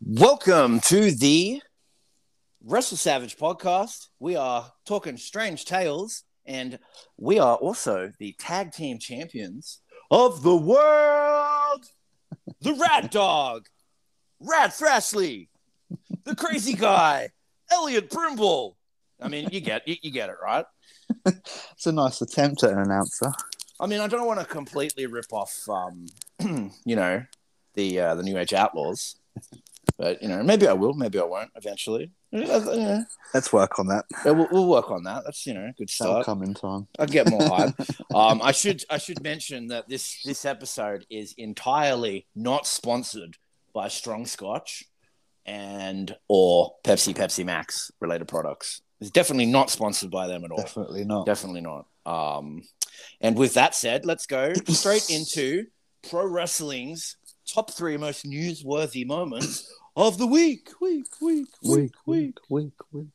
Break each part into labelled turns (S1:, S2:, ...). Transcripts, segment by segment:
S1: Welcome to the Wrestle Savage podcast. We are talking strange tales, and we are also the tag team champions of the world. The Rat Dog, Rat Thrashley, the Crazy Guy, Elliot Brimble. I mean, you get you, you get it right.
S2: It's a nice attempt at an announcer.
S1: I mean, I don't want to completely rip off, um, you know, the uh, the New Age Outlaws, but you know, maybe I will, maybe I won't eventually. Yeah.
S2: Let's work on that.
S1: Yeah, we'll, we'll work on that. That's you know, a good
S2: That'll come in time.
S1: I'll get more hype. um, I should I should mention that this this episode is entirely not sponsored by Strong Scotch and or Pepsi Pepsi Max related products. It's definitely not sponsored by them at all.
S2: Definitely not.
S1: Definitely not. Um, and with that said, let's go straight into pro wrestling's top three most newsworthy moments of the week. Week, week,
S2: Weak, weak, weak, weak.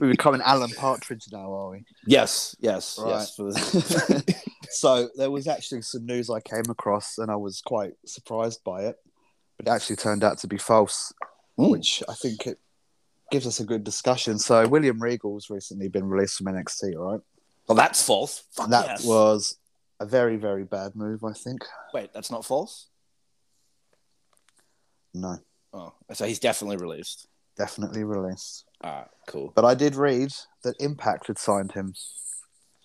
S2: We're becoming Alan Partridge now, are we?
S1: Yes, yes,
S2: Right.
S1: yes.
S2: So there was actually some news I came across, and I was quite surprised by it. But it actually turned out to be false,
S1: Mm.
S2: which I think it gives us a good discussion. So William Regal's recently been released from NXT, right?
S1: well, that's false. Fuck
S2: that
S1: yes.
S2: was a very, very bad move, I think.
S1: Wait, that's not false.
S2: No,
S1: Oh, so he's definitely released.
S2: definitely released.
S1: Right, cool.
S2: But I did read that Impact had signed him.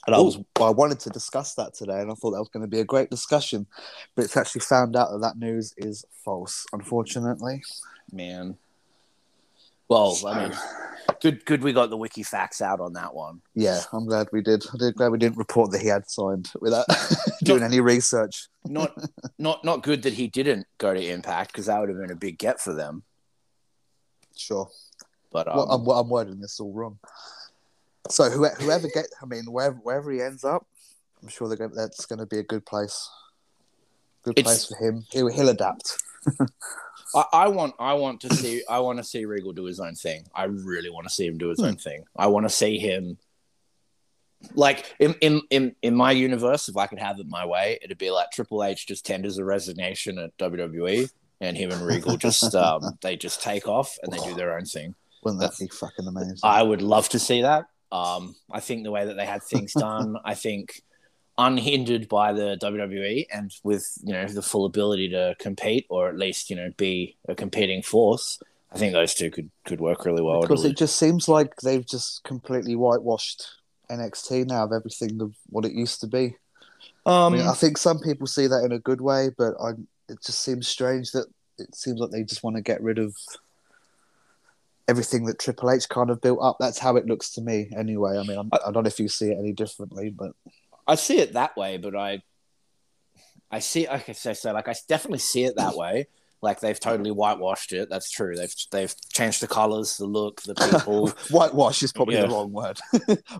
S2: And I was I wanted to discuss that today, and I thought that was going to be a great discussion. But it's actually found out that that news is false, unfortunately.
S1: Man. Well, I mean, good, good. We got the wiki facts out on that one.
S2: Yeah, I'm glad we did. I'm glad we didn't report that he had signed without doing any research.
S1: Not, not, not good that he didn't go to Impact because that would have been a big get for them.
S2: Sure.
S1: But um,
S2: well, I'm, I'm wording this all wrong. So whoever, whoever get, I mean, wherever, wherever he ends up, I'm sure they're going, that's going to be a good place. Good
S1: It's-
S2: place for him. He'll, he'll adapt.
S1: I, I want, I want to see, I want to see Regal do his own thing. I really want to see him do his
S2: Hmm.
S1: own thing. I want to see him. Like in, in in in my universe, if I could have it my way, it'd be like Triple H just tenders a resignation at WWE, and him and Regal just um, they just take off and they do their own thing.
S2: Wouldn't that be fucking amazing?
S1: I would love to see that. Um, I think the way that they had things done, I think unhindered by the WWE and with you know the full ability to compete or at least you know be a competing force, I think those two could could work really well.
S2: because it just seems like they've just completely whitewashed NXT now of everything of what it used to be. I,
S1: um,
S2: mean, I think some people see that in a good way, but I, it just seems strange that it seems like they just want to get rid of everything that Triple H kind of built up. That's how it looks to me, anyway. I mean, I'm, I don't know if you see it any differently, but
S1: I see it that way, but I, I see, like I say, so like I definitely see it that way. Like they've totally whitewashed it. That's true. They've they've changed the colors, the look, the people.
S2: whitewash is probably
S1: Yeah.
S2: the wrong word.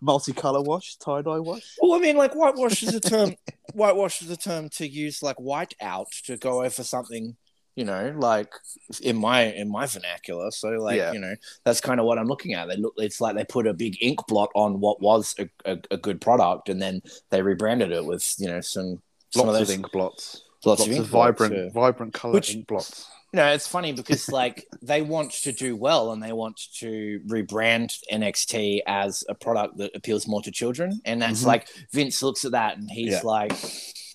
S2: Multicolor wash, tie dye wash.
S1: well, I mean, like whitewash is a term. whitewash is a term to use like white out to go over something. You know, like in my in my vernacular. So like
S2: Yeah.
S1: you know, that's kind of what I'm looking at. They look. It's like they put a big ink blot on what was a, a, a good product, and then they rebranded it with you know some some
S2: Lots
S1: of
S2: of,
S1: those
S2: ink blots.
S1: lots,
S2: Lots,
S1: of,
S2: of,
S1: ink blots,
S2: vibrant,
S1: yeah.
S2: vibrant color
S1: Which-
S2: ink blots.
S1: You know, it's funny because like they want to do well and they want to rebrand NXT as a product that appeals more to children. And that's
S2: Mhm.
S1: like Vince looks at that and he's
S2: Yeah.
S1: like,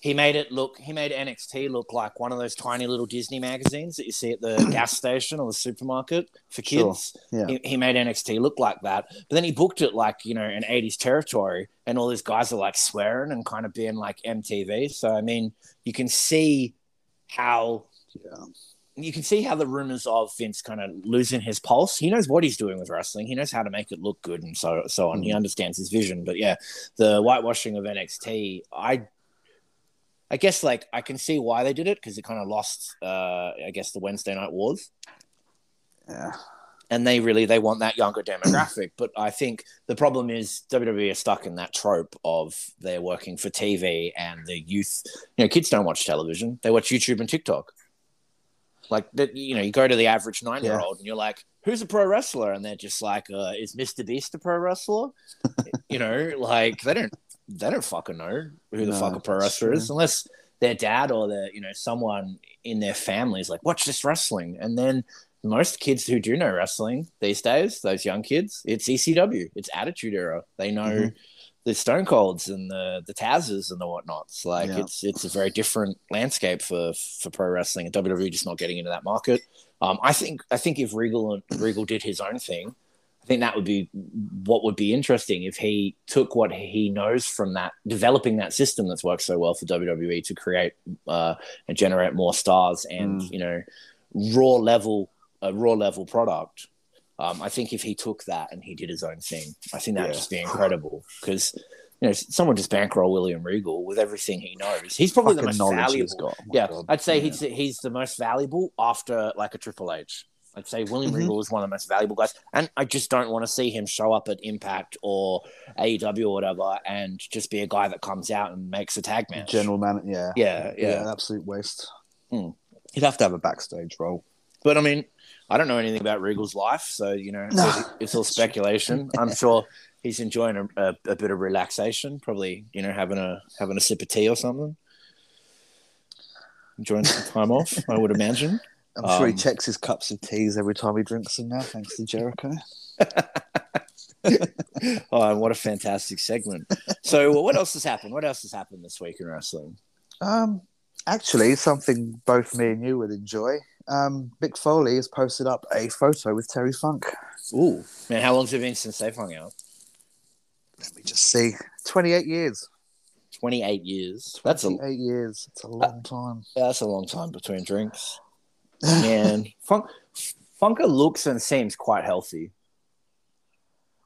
S1: he made it look, he made NXT look like one of those tiny little Disney magazines that you see at the gas station or the supermarket for
S2: Sure.
S1: kids.
S2: Yeah.
S1: He, he made NXT look like that. But then he booked it like, you know, an 80s territory and all these guys are like swearing and kind of being like MTV. So, I mean, you can see how
S2: Yeah.
S1: You can see how the rumors of Vince kind of losing his pulse. He knows what he's doing with wrestling. He knows how to make it look good and so so on. He
S2: Mm.
S1: understands his vision. But yeah, the whitewashing of NXT, I I guess like I can see why they did it because it kind of lost uh I guess the Wednesday night wars.
S2: Yeah.
S1: And they really they want that younger demographic. but I think the problem is WWE are stuck in that trope of they're working for TV and the youth you know, kids don't watch television. They watch YouTube and TikTok. Like that, you know, you go to the average nine-year-old and you're like, "Who's a pro wrestler?" And they're just like, uh, "Is Mr. Beast a pro wrestler?" you know, like they don't, they don't fucking know who the
S2: No,
S1: fuck a pro wrestler is
S2: true.
S1: unless their dad or their you know someone in their family is like, watch this wrestling, and then most kids who do know wrestling these days, those young kids, it's ECW, it's Attitude Era. They know
S2: Mhm.
S1: The Stone Colds and the the Tazes and the whatnots. Like
S2: Yeah.
S1: it's it's a very different landscape for for pro wrestling, and WWE just not getting into that market. Um, I think I think if Regal Regal did his own thing, I think that would be what would be interesting if he took what he knows from that, developing that system that's worked so well for WWE to create uh, and generate more stars and
S2: Mm.
S1: you know raw level a raw level product. Um, I think if he took that and he did his own thing, I think that would just be incredible because you know someone just bankroll William Regal with everything he knows. He's probably the most valuable.
S2: Oh
S1: Yeah,
S2: God.
S1: I'd say
S2: Yeah.
S1: he's he's the most valuable after like a Triple H. I'd say William
S2: Mhm.
S1: Regal is one of the most valuable guys, and I just don't want to see him show up at Impact or AEW or whatever and just be a guy that comes out and makes a tag match.
S2: general man. Yeah,
S1: yeah,
S2: yeah,
S1: yeah.
S2: absolute waste.
S1: Hmm.
S2: He'd have to have a backstage role.
S1: But I mean, I don't know anything about Regal's life, so you know,
S2: No.
S1: it's, it's all speculation. I'm sure he's enjoying a, a, a bit of relaxation, probably you know having a having a sip of tea or something, enjoying some time off. I would imagine.
S2: I'm sure he
S1: Um,
S2: checks his cups of teas every time he drinks them now, thanks to Jericho.
S1: Oh, and what a fantastic segment! So, what else has happened? What else has happened this week in wrestling?
S2: Um, actually, something both me and you would enjoy. Um, Mick Foley has posted up a photo with Terry Funk.
S1: Ooh, man, how long's it been since they've hung out?
S2: Let me just see. 28 years.
S1: Twenty eight years. That's a
S2: 28 years. It's a long time.
S1: Yeah, that's a long time between drinks. Man, Funk, Funker looks and seems quite healthy.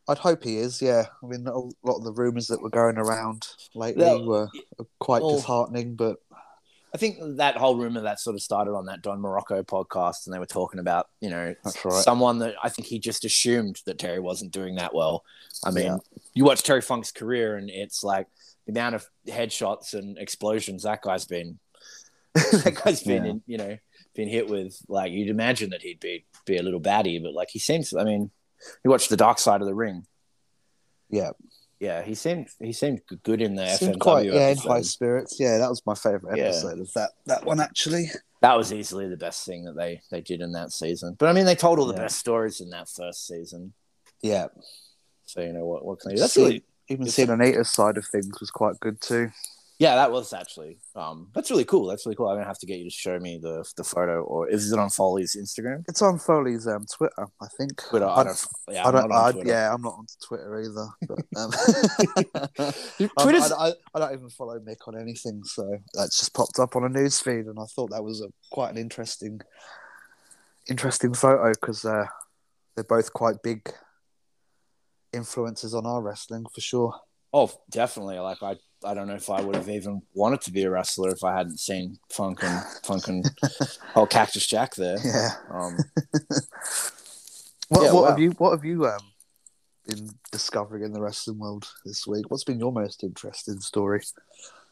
S2: I'd hope he is, yeah. I mean, a lot of the rumours that were going around lately were quite
S1: well-
S2: disheartening, but
S1: I think that whole rumor that sort of started on that Don Morocco podcast, and they were talking about, you know,
S2: right.
S1: someone that I think he just assumed that Terry wasn't doing that well. I mean,
S2: Yeah.
S1: you watch Terry Funk's career, and it's like the amount of headshots and explosions that guy's been, that guy's been,
S2: Yeah.
S1: in, you know, been hit with. Like you'd imagine that he'd be be a little batty, but like he seems. I mean, you watch the Dark Side of the Ring.
S2: yeah.
S1: Yeah, he seemed he seemed good in there.
S2: Seemed
S1: FMW
S2: quite, yeah, in high spirits. Yeah, that was my favourite
S1: Yeah.
S2: episode of that, that one, actually.
S1: that was easily the best thing that they they did in that season. But I mean, they told all the
S2: Yeah.
S1: best stories in that first season.
S2: Yeah.
S1: So you know what what can I do? That's
S2: See-
S1: really
S2: Even seeing Anita's side of things was quite good too.
S1: Yeah, that was actually um that's really cool. That's really cool. I'm gonna have to get you to show me the the photo, or is it on Foley's Instagram?
S2: It's on Foley's um, Twitter, I think.
S1: Twitter. I don't. Yeah,
S2: I
S1: I'm
S2: don't.
S1: not on
S2: I,
S1: Twitter.
S2: yeah, I'm not on Twitter either. But, um, I,
S1: Twitter's
S2: I, I, I don't even follow Mick on anything, so that's just popped up on a news feed, and I thought that was a quite an interesting, interesting photo because uh, they're both quite big influences on our wrestling for sure.
S1: oh definitely. Like I I don't know if I would have even wanted to be a wrestler if I hadn't seen Funk and Funk and oh Cactus Jack there.
S2: Yeah.
S1: Um,
S2: What,
S1: Yeah,
S2: what
S1: wow.
S2: have you What have you um been discovering in the wrestling world this week? What's been your most interesting story?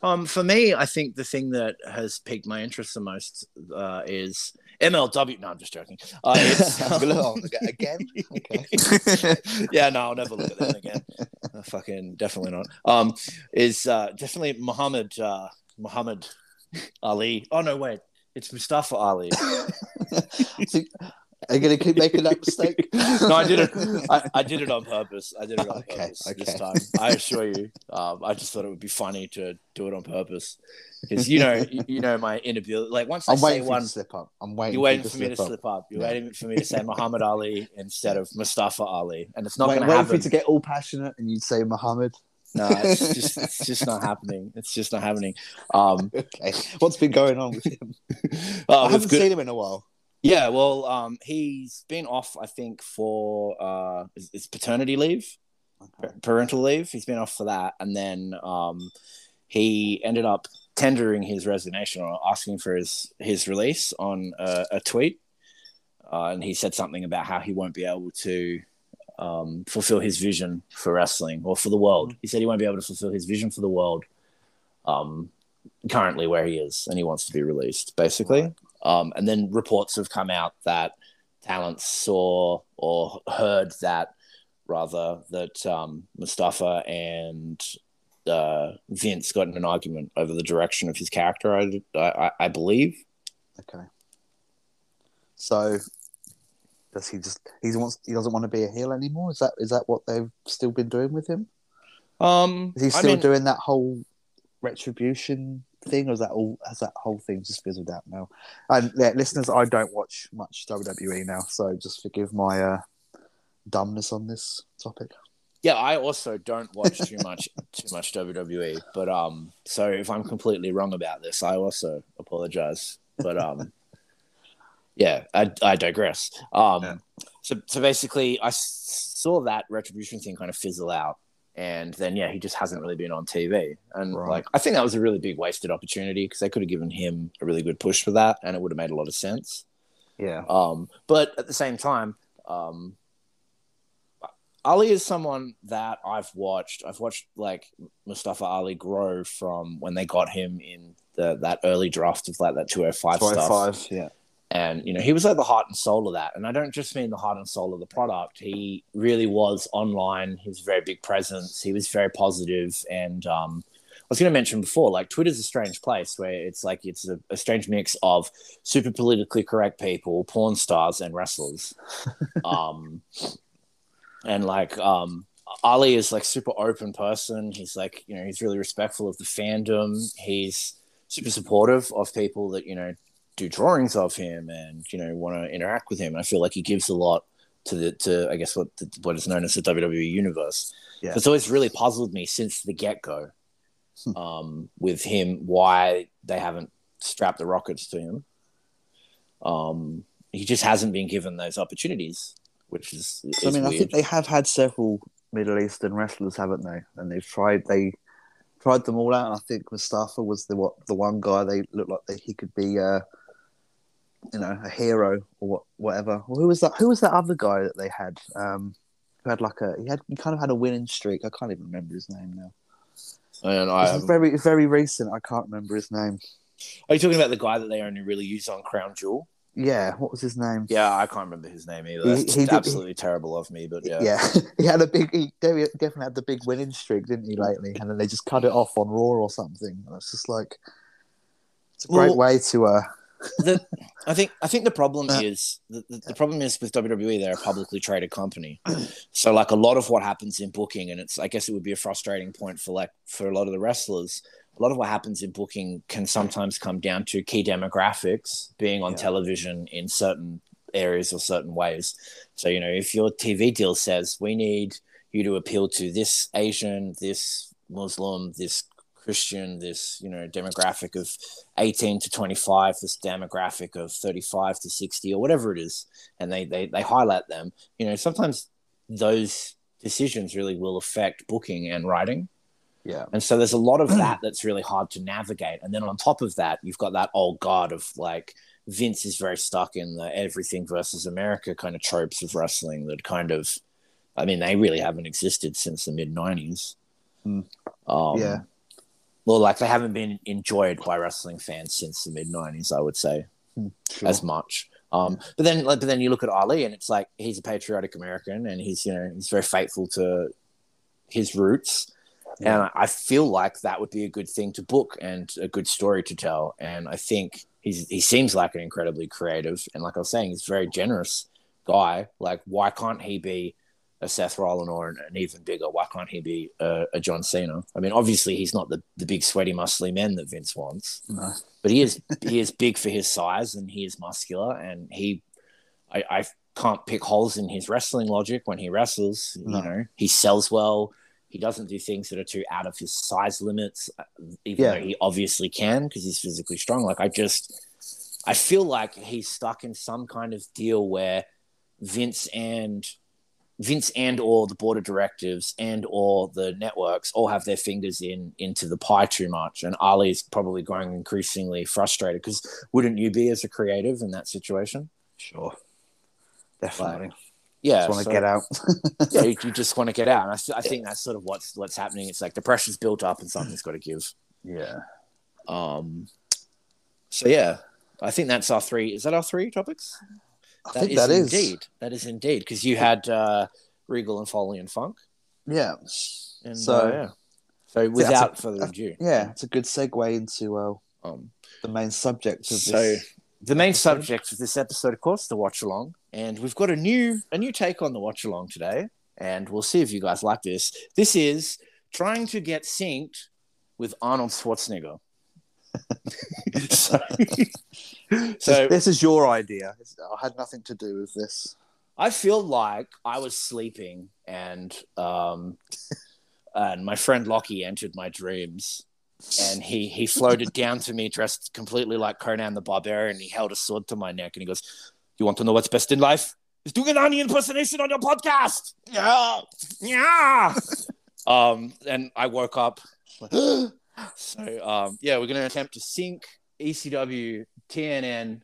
S1: Um, for me, I think the thing that has piqued my interest the most uh, is MLW. No, I'm just joking. Uh, it's,
S2: Oh, again? Okay.
S1: yeah, no, I'll never look at them again. Uh, fucking definitely not. Um, is uh, definitely Muhammad uh, Muhammad Ali. Oh no, wait, it's Mustafa Ali.
S2: Are you going to keep making that mistake?
S1: no, I did it. I, I did it on purpose. I did it on
S2: Okay,
S1: purpose this time. I assure you. Um, I just thought it would be funny to do it on purpose because you know, you, you know my inability. Like once I
S2: I'm
S1: say
S2: waiting for
S1: one,
S2: slip up. I'm waiting.
S1: you're waiting
S2: you
S1: for me to
S2: slip up.
S1: slip up. You're
S2: Yeah.
S1: waiting for me to say Muhammad Ali instead of Mustafa Ali, and it's not going to happen.
S2: waiting for you to get all passionate and you'd say Muhammad.
S1: No, it's just it's just not happening. It's just not happening. Um,
S2: Okay, what's been going on with him?
S1: oh,
S2: I haven't
S1: good.
S2: seen him in a while.
S1: Yeah, well, um, he's been off, I think, for uh, it's- paternity leave, parental leave. He's been off for that, and then um, he ended up tendering his resignation or asking for his his release on a, a tweet, uh, and he said something about how he won't be able to um, fulfill his vision for wrestling or for the world. He said he won't be able to fulfill his vision for the world um, currently where he is, and he wants to be released, basically. Um, and then reports have come out that talent saw or heard that rather that um, Mustafa and uh, Vince got in an argument over the direction of his character. I, I, I believe.
S2: Okay. So does he just he wants he doesn't want to be a heel anymore? Is that is that what they've still been doing with him?
S1: Um,
S2: Is he
S1: I
S2: still
S1: mean-
S2: doing that whole retribution thing, or is that all has that whole thing just fizzled out now? And yeah, listeners, I don't watch much WWE now, so just forgive my uh, dumbness on this topic.
S1: Yeah, I also don't watch too much too much WWE, but um, so if I'm completely wrong about this, I also apologize. But um, yeah, I, I digress. Um,
S2: Yeah.
S1: so so basically, I saw that retribution thing kind of fizzle out, and then yeah, he just hasn't really been on TV, and
S2: Right.
S1: like I think that was a really big wasted opportunity because they could have given him a really good push for that, and it would have made a lot of sense.
S2: Yeah,
S1: Um, but at the same time, um, Ali is someone that I've watched. I've watched like Mustafa Ali grow from when they got him in the that early draft of like that 205 stuff.
S2: five. Yeah,
S1: And you know, he was like the heart and soul of that. And I don't just mean the heart and soul of the product. He really was online. He was a very big presence. He was very positive. And um, I was going to mention before, like Twitter's a strange place where it's like it's a, a strange mix of super politically correct people, porn stars, and wrestlers. um, and like um, Ali is like super open person. He's like you know he's really respectful of the fandom. He's super supportive of people that you know do drawings of him and you know want to interact with him. And I feel like he gives a lot to the to I guess what the, what is known as the WWE universe.
S2: Yeah.
S1: It's always really puzzled me since the get go
S2: Hmm.
S1: um, with him why they haven't strapped the rockets to him. Um, he just hasn't been given those opportunities, which is, is
S2: I mean, I think they have had several Middle Eastern wrestlers, haven't they? And they've tried they tried them all out. And I think Mustafa was the what the one guy they looked like that he could be, uh, you know, a hero or what, whatever. Well, who was that? Who was that other guy that they had? Um, who had like a he had he kind of had a winning streak. I can't even remember his name now.
S1: I,
S2: This is very very recent. I can't remember his name.
S1: are you talking about the guy that they only really use on Crown Jewel?
S2: Yeah, what was his name?
S1: Yeah, I can't remember his name either.
S2: He-
S1: That's
S2: he did-
S1: absolutely terrible of me, but yeah.
S2: Yeah, he had a big. He definitely had the big winning streak, didn't he? Lately, and then they just cut it off on Raw or something. And it's just like it's a great
S1: Well-
S2: way to. uh
S1: the, I think I think the problem
S2: Uh.
S1: is the, the, the problem is with WWE they're a publicly traded company, so like a lot of what happens in booking, and it's I guess it would be a frustrating point for like for a lot of the wrestlers. A lot of what happens in booking can sometimes come down to key demographics being on
S2: Yeah.
S1: television in certain areas or certain ways. So you know if your TV deal says we need you to appeal to this Asian, this Muslim, this Christian, this you know demographic of 18 to 25, this demographic of 35 to 60 or whatever it is, and they they they highlight them. You know, sometimes those decisions really will affect booking and writing.
S2: Yeah,
S1: And so there's a lot of that that's really hard to navigate. And then on top of that, you've got that old guard of like Vince is very stuck in the everything versus America kind of tropes of wrestling that kind of, I mean, they really haven't existed since the mid 90s.
S2: Hmm.
S1: Um,
S2: Yeah.
S1: Well, like they haven't been enjoyed by wrestling fans since the mid 90s, I would say
S2: sure.
S1: as much. Um, but then, like, but then you look at Ali, and it's like he's a patriotic American, and he's you know he's very faithful to his roots,
S2: Yeah.
S1: and I feel like that would be a good thing to book and a good story to tell. And I think he's he seems like an incredibly creative, and like I was saying, he's a very generous guy. Like, why can't he be a Seth Rollins or an, an even bigger? Why can't he be a, a John Cena? I mean, obviously he's not the the big sweaty muscly men that Vince wants
S2: No.
S1: but he is he is big for his size and he is muscular and he I, I can't pick holes in his wrestling logic when he wrestles
S2: No.
S1: you know he sells well he doesn't do things that are too out of his size limits uh, even
S2: Yeah.
S1: though he obviously can because he's physically strong like i just i feel like he's stuck in some kind of deal where vince and Vince and or the board of directors and or the networks all have their fingers in into the pie too much, and Ali is probably growing increasingly frustrated. Because wouldn't you be as a creative in that situation?
S2: Sure, definitely.
S1: Yeah,
S2: Just want to
S1: so-
S2: get out.
S1: yeah, you, you just want to get out, and I, I think that's sort of what's what's happening. It's like the pressure's built up, and something's got to give.
S2: yeah,
S1: Um, so yeah, I think that's our three. Is that our three topics?
S2: I
S1: That
S2: think
S1: is
S2: that is.
S1: indeed. That is indeed because you had uh, Regal and Foley and Funk.
S2: Yeah.
S1: And,
S2: So-
S1: uh, yeah. So without
S2: a-
S1: further ado,
S2: Yeah, it's a good segue into uh,
S1: um,
S2: the main subject of
S1: so
S2: this.
S1: the main
S2: episode.
S1: subject of this episode, of course, the watch along, and we've got a new a new take on the watch along today, and we'll see if you guys like this. This is trying to get synced with Arnold Schwarzenegger. so, so
S2: this is your idea. I had nothing to do with this.
S1: I feel like I was sleeping and um and my friend Lockie entered my dreams and he he floated down to me dressed completely like Conan the Barbarian. He held a sword to my neck and he goes, You want to know what's best in life? Is doing an Arnie impersonation on your podcast. Yeah. Yeah. um and I woke up. so um yeah, we're gonna attempt to sync ECW TNN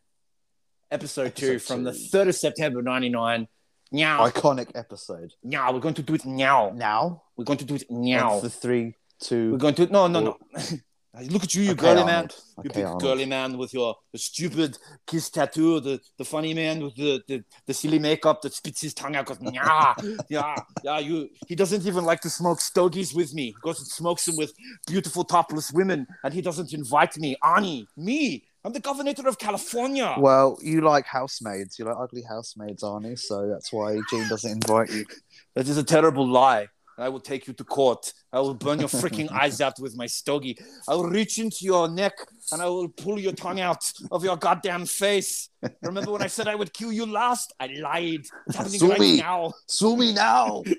S1: episode two
S2: Episode
S1: from the 3rd of September 99. Meow.
S2: Iconic episode.
S1: Meow. We're going to do it now.
S2: Now,
S1: We're going to do it now.
S2: the three, two.
S1: We're going to no no no. Ah, look at you, you
S2: Okay,
S1: girly man. You
S2: Okay,
S1: big
S2: Arnold.
S1: girly man with your the stupid kiss tattoo, the, the funny man with the, the, the silly makeup that spits his tongue out. Goes, yeah, yeah, yeah. You. He doesn't even like to smoke stogies with me. He goes and smokes them with beautiful topless women, and he doesn't invite me. Arnie, me. I'm the governor of California.
S2: Well, you like housemaids. You like ugly housemaids, Arnie. So that's why Gene doesn't invite you.
S1: That is a terrible lie. I will take you to court. I will burn your freaking eyes out with my stogie. I will reach into your neck and I will pull your tongue out of your goddamn face. Remember when I said I would kill you last? I lied. It's happening
S2: Sue
S1: right
S2: me.
S1: now.
S2: Sue me now.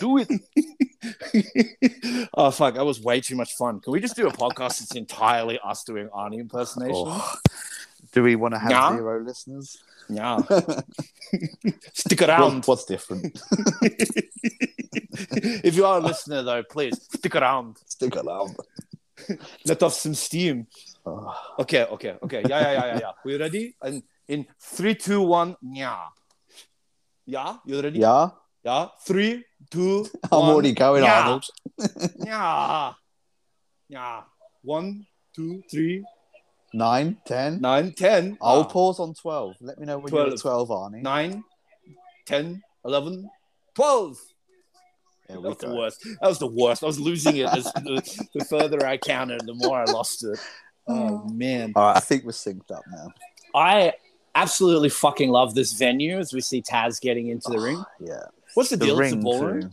S2: Do it.
S1: oh fuck, that was way too much fun. Can we just do a podcast that's entirely us doing Arnie impersonation?
S2: Oh. Do we want to have
S1: Yeah.
S2: zero listeners?
S1: Yeah. Stick around.
S2: What- what's different?
S1: if you are a listener though, please stick around.
S2: Stick around.
S1: Let off some steam.
S2: Oh.
S1: Okay, okay, okay. Yeah, yeah, yeah, yeah, yeah. We ready? And in three, two, one, yeah. Yeah, you ready?
S2: Yeah,
S1: Yeah. Three, two,
S2: I'm
S1: one,
S2: already going,
S1: yeah.
S2: Arnold.
S1: Yeah. Yeah. One, two, three,
S2: Nine, ten.
S1: nine, ten.
S2: I'll
S1: Ah.
S2: pause on twelve. Let me know when you're at
S1: 12.
S2: twelve, Arnie.
S1: Nine, ten, eleven, twelve.
S2: There
S1: That
S2: we
S1: was the worst. That was the worst. I was losing it as the, the further I counted, the more I lost it. Oh man.
S2: All right, I think we're synced up now.
S1: I absolutely fucking love this venue as we see Taz getting into the ring.
S2: Yeah,
S1: What's the,
S2: the
S1: deal? It's a
S2: ring
S1: ballroom.
S2: too.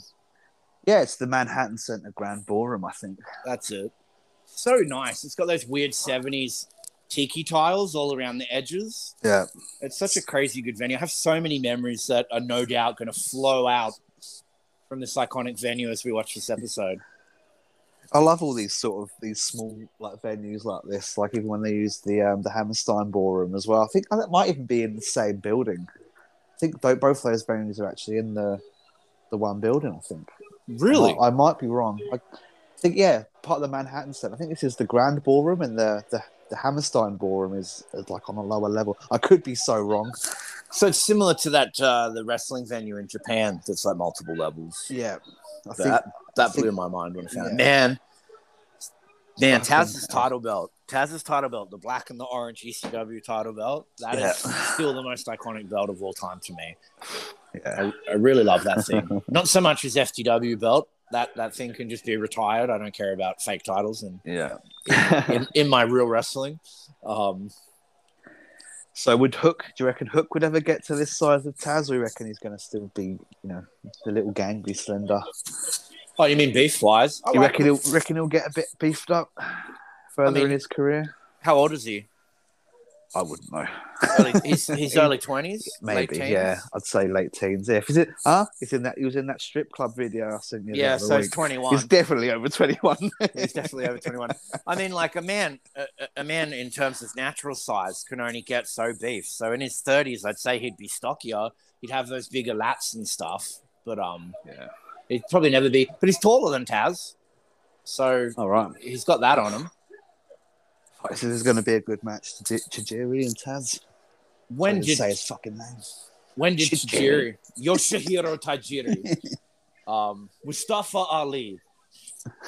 S2: Yeah, it's the Manhattan Center Grand Ballroom, I think.
S1: That's it. So nice. It's got those weird 70s tiki tiles all around the edges.
S2: Yeah,
S1: It's such a crazy good venue. I have so many memories that are no doubt going to flow out from this iconic venue as we watch this episode.
S2: I love all these sort of these small like venues like this. Like even when they use the um, the Hammerstein Ballroom as well. I think that might even be in the same building. I think both both those venues are actually in the the one building. I think.
S1: Really?
S2: I, I might be wrong. I think yeah, part of the Manhattan Center. I think this is the Grand Ballroom, and the the, the Hammerstein Ballroom is, is like on a lower level. I could be so wrong.
S1: So it's similar to that uh, the wrestling venue in Japan that's like multiple levels.
S2: Yeah, I think
S1: That that
S2: I think-
S1: blew my mind when I found it. Man, man, Taz's title belt, Taz's title belt, the black and the orange ECW title belt. That is
S2: Yeah.
S1: still the most iconic belt of all time to me.
S2: yeah.
S1: I, I really love that thing. Not so much as FTW belt. That that thing can just be retired. I don't care about fake titles and
S2: yeah.
S1: in, in my real wrestling. Um,
S2: So would Hook? Do you reckon Hook would ever get to this size of Taz? Or you reckon he's going to still be, you know, the little gangly slender?
S1: oh, you mean beef wise?
S2: you reckon he'll reckon he'll get a bit beefed up further
S1: mean-
S2: in his career?
S1: How old is he?
S2: I wouldn't know.
S1: Early, he's he's early twenties,
S2: Maybe, yeah. I'd say late teens. Yeah, if is it? Huh? He's in that. He was in that strip club video I sent you.
S1: Yeah, so he's twenty one.
S2: He's definitely over twenty-one.
S1: He's definitely over 21. I mean, like a man, a, a- man in terms of natural size can only get so beef. So in his 30s, I'd say he'd be stockier. He'd have those bigger lats and stuff. But um,
S2: yeah.
S1: he'd probably never be. But he's taller than Taz, so
S2: All right.
S1: he's got that on him.
S2: This is going to be a good match. Ch- Chijiri and Taz.
S1: When
S2: I didn't say his fucking name?
S1: when did
S2: Tajiri.
S1: Tajiri, Yoshihiro Tajiri, um, Mustafa Ali?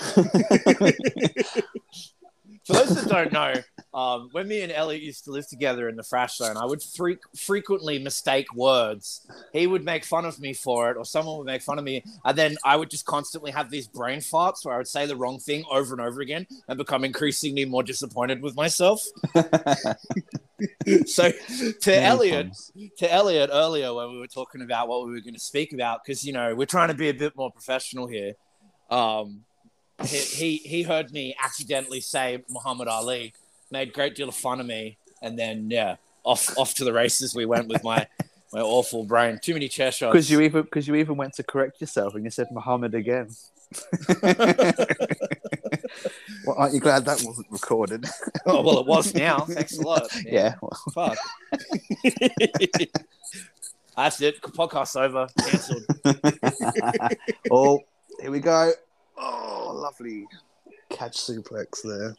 S1: For those that don't know, um, when me and Elliot used to live together in the Thrash Zone, I would freak, frequently mistake words. He would make fun of me for it, or someone would make fun of me, and then I would just constantly have these brain farts where I would say the wrong thing over and over again, and become increasingly more disappointed with myself. so, to
S2: Many
S1: Elliot,
S2: times.
S1: to Elliot earlier when we were talking about what we were going to speak about, because you know we're trying to be a bit more professional here. Um, he, he he heard me accidentally say Muhammad Ali, made a great deal of fun of me, and then yeah, off off to the races we went with my my awful brain. Too many chair shots.
S2: Because you even because you even went to correct yourself and you said Muhammad again. well, aren't you glad that wasn't recorded?
S1: oh well, it was now. Thanks a lot. man.
S2: yeah. well,
S1: Fuck. That's it. Podcast's over. Cancelled.
S2: oh, here we go. Oh, lovely catch suplex there.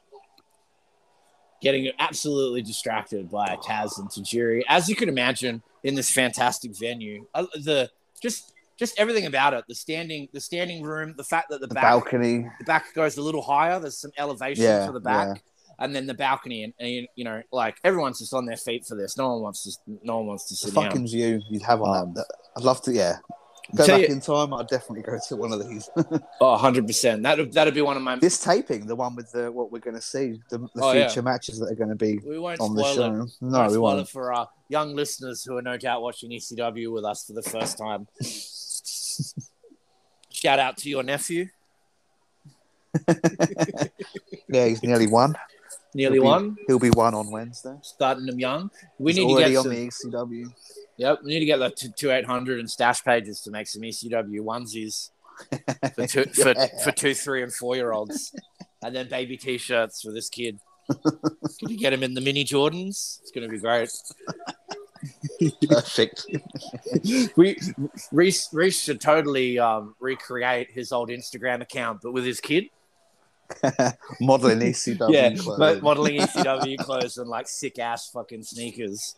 S1: Getting absolutely distracted by Taz and Tajiri, as you can imagine in this fantastic venue. Uh, the just just everything about it, the standing the standing room, the fact that the,
S2: The
S1: back
S2: balcony.
S1: the back goes a little higher. There's some elevation
S2: Yeah,
S1: for the back. And then the balcony, and, and you- know, like everyone's just on their feet for this. No one wants to. No one wants to
S2: The
S1: sit
S2: fucking
S1: down.
S2: view you'd have on
S1: Um,
S2: that. I'd love to, yeah. Go
S1: Tell
S2: back
S1: you-
S2: in time, I'd definitely go to one of these.
S1: Oh, 100 percent. That that'd be one of my.
S2: this taping, the one with the what we're going to see, the, the
S1: Oh, yeah.
S2: future matches that are going to be
S1: We won't
S2: on the
S1: spoil
S2: show.
S1: it.
S2: No,
S1: Won't
S2: we won't.
S1: it for our young listeners who are no doubt watching ECW with us for the first time. Shout out to your nephew,
S2: Yeah, he's nearly one.
S1: Nearly
S2: He'll be-
S1: one.
S2: He'll be one on Wednesday.
S1: starting them young. We
S2: He's
S1: need to get
S2: on
S1: some,
S2: the ECW.
S1: yep. We need to get like two, two eight hundred and stash pages to make some ECW onesies for two for, for two, three, and four year olds, and then baby t-shirts for this kid. Can you get him in the mini Jordans? It's gonna be great.
S2: Perfect.
S1: We Reese, Reese should totally um, recreate his old Instagram account, but with his kid.
S2: Modeling ECW
S1: yeah,
S2: clothes.
S1: mo- modeling ECW clothes and like sick ass fucking sneakers.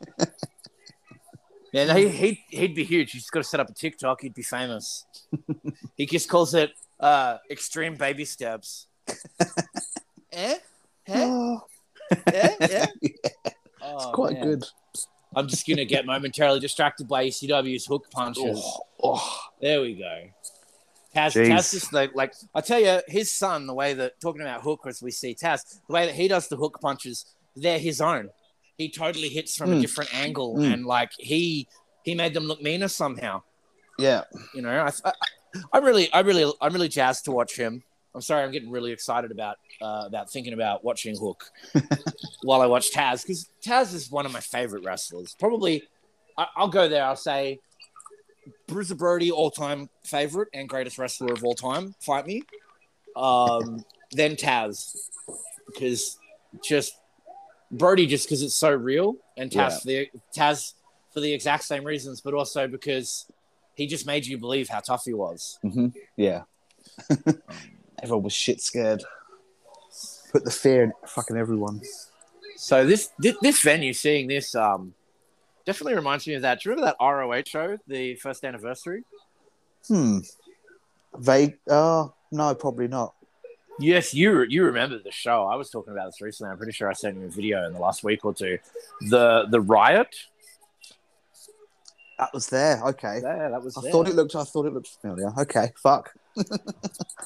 S1: Yeah, he, he'd, he'd be huge. He's got to set up a TikTok. He'd be famous. he just calls it uh, extreme baby steps. eh? Eh?
S2: Oh,
S1: Eh? Eh?
S2: it's
S1: Oh,
S2: quite
S1: man.
S2: good.
S1: I'm just going to get momentarily distracted by ECW's hook punches.
S2: Oh, oh.
S1: There we go. Taz,
S2: Jeez.
S1: Taz is like, like I tell you, his son, the way that talking about hook as we see Taz, the way that he does the hook punches, they're his own. He totally hits from a
S2: Mm.
S1: different angle,
S2: Mm.
S1: and like he he made them look meaner somehow.
S2: Yeah.
S1: You know, I, I, I really, I really, I'm really jazzed to watch him. I'm sorry, I'm getting really excited about uh, about thinking about watching Hook while I watch Taz because Taz is one of my favorite wrestlers. Probably, I, I'll go there. I'll say Bruiser Brody, all time favorite and greatest wrestler of all time. Fight me. Um, then Taz because just Brody just because it's so real, and Taz the Taz for the exact same reasons, but also because he just made you believe how tough he was.
S2: hmm Yeah. Everyone was shit scared. Put the fear in fucking everyone.
S1: So this this, this venue, seeing this, um, definitely reminds me of that. Do you remember that ROH show, the first anniversary?
S2: Hmm. Vague. Oh, no, probably not.
S1: Yes, you you remember the show. I was talking about this recently. I'm pretty sure I sent you a video in the last week or two. The the riot.
S2: That was there. Okay.
S1: Yeah, that was.
S2: I
S1: there.
S2: thought it looked. I thought it looked familiar. Okay. Fuck.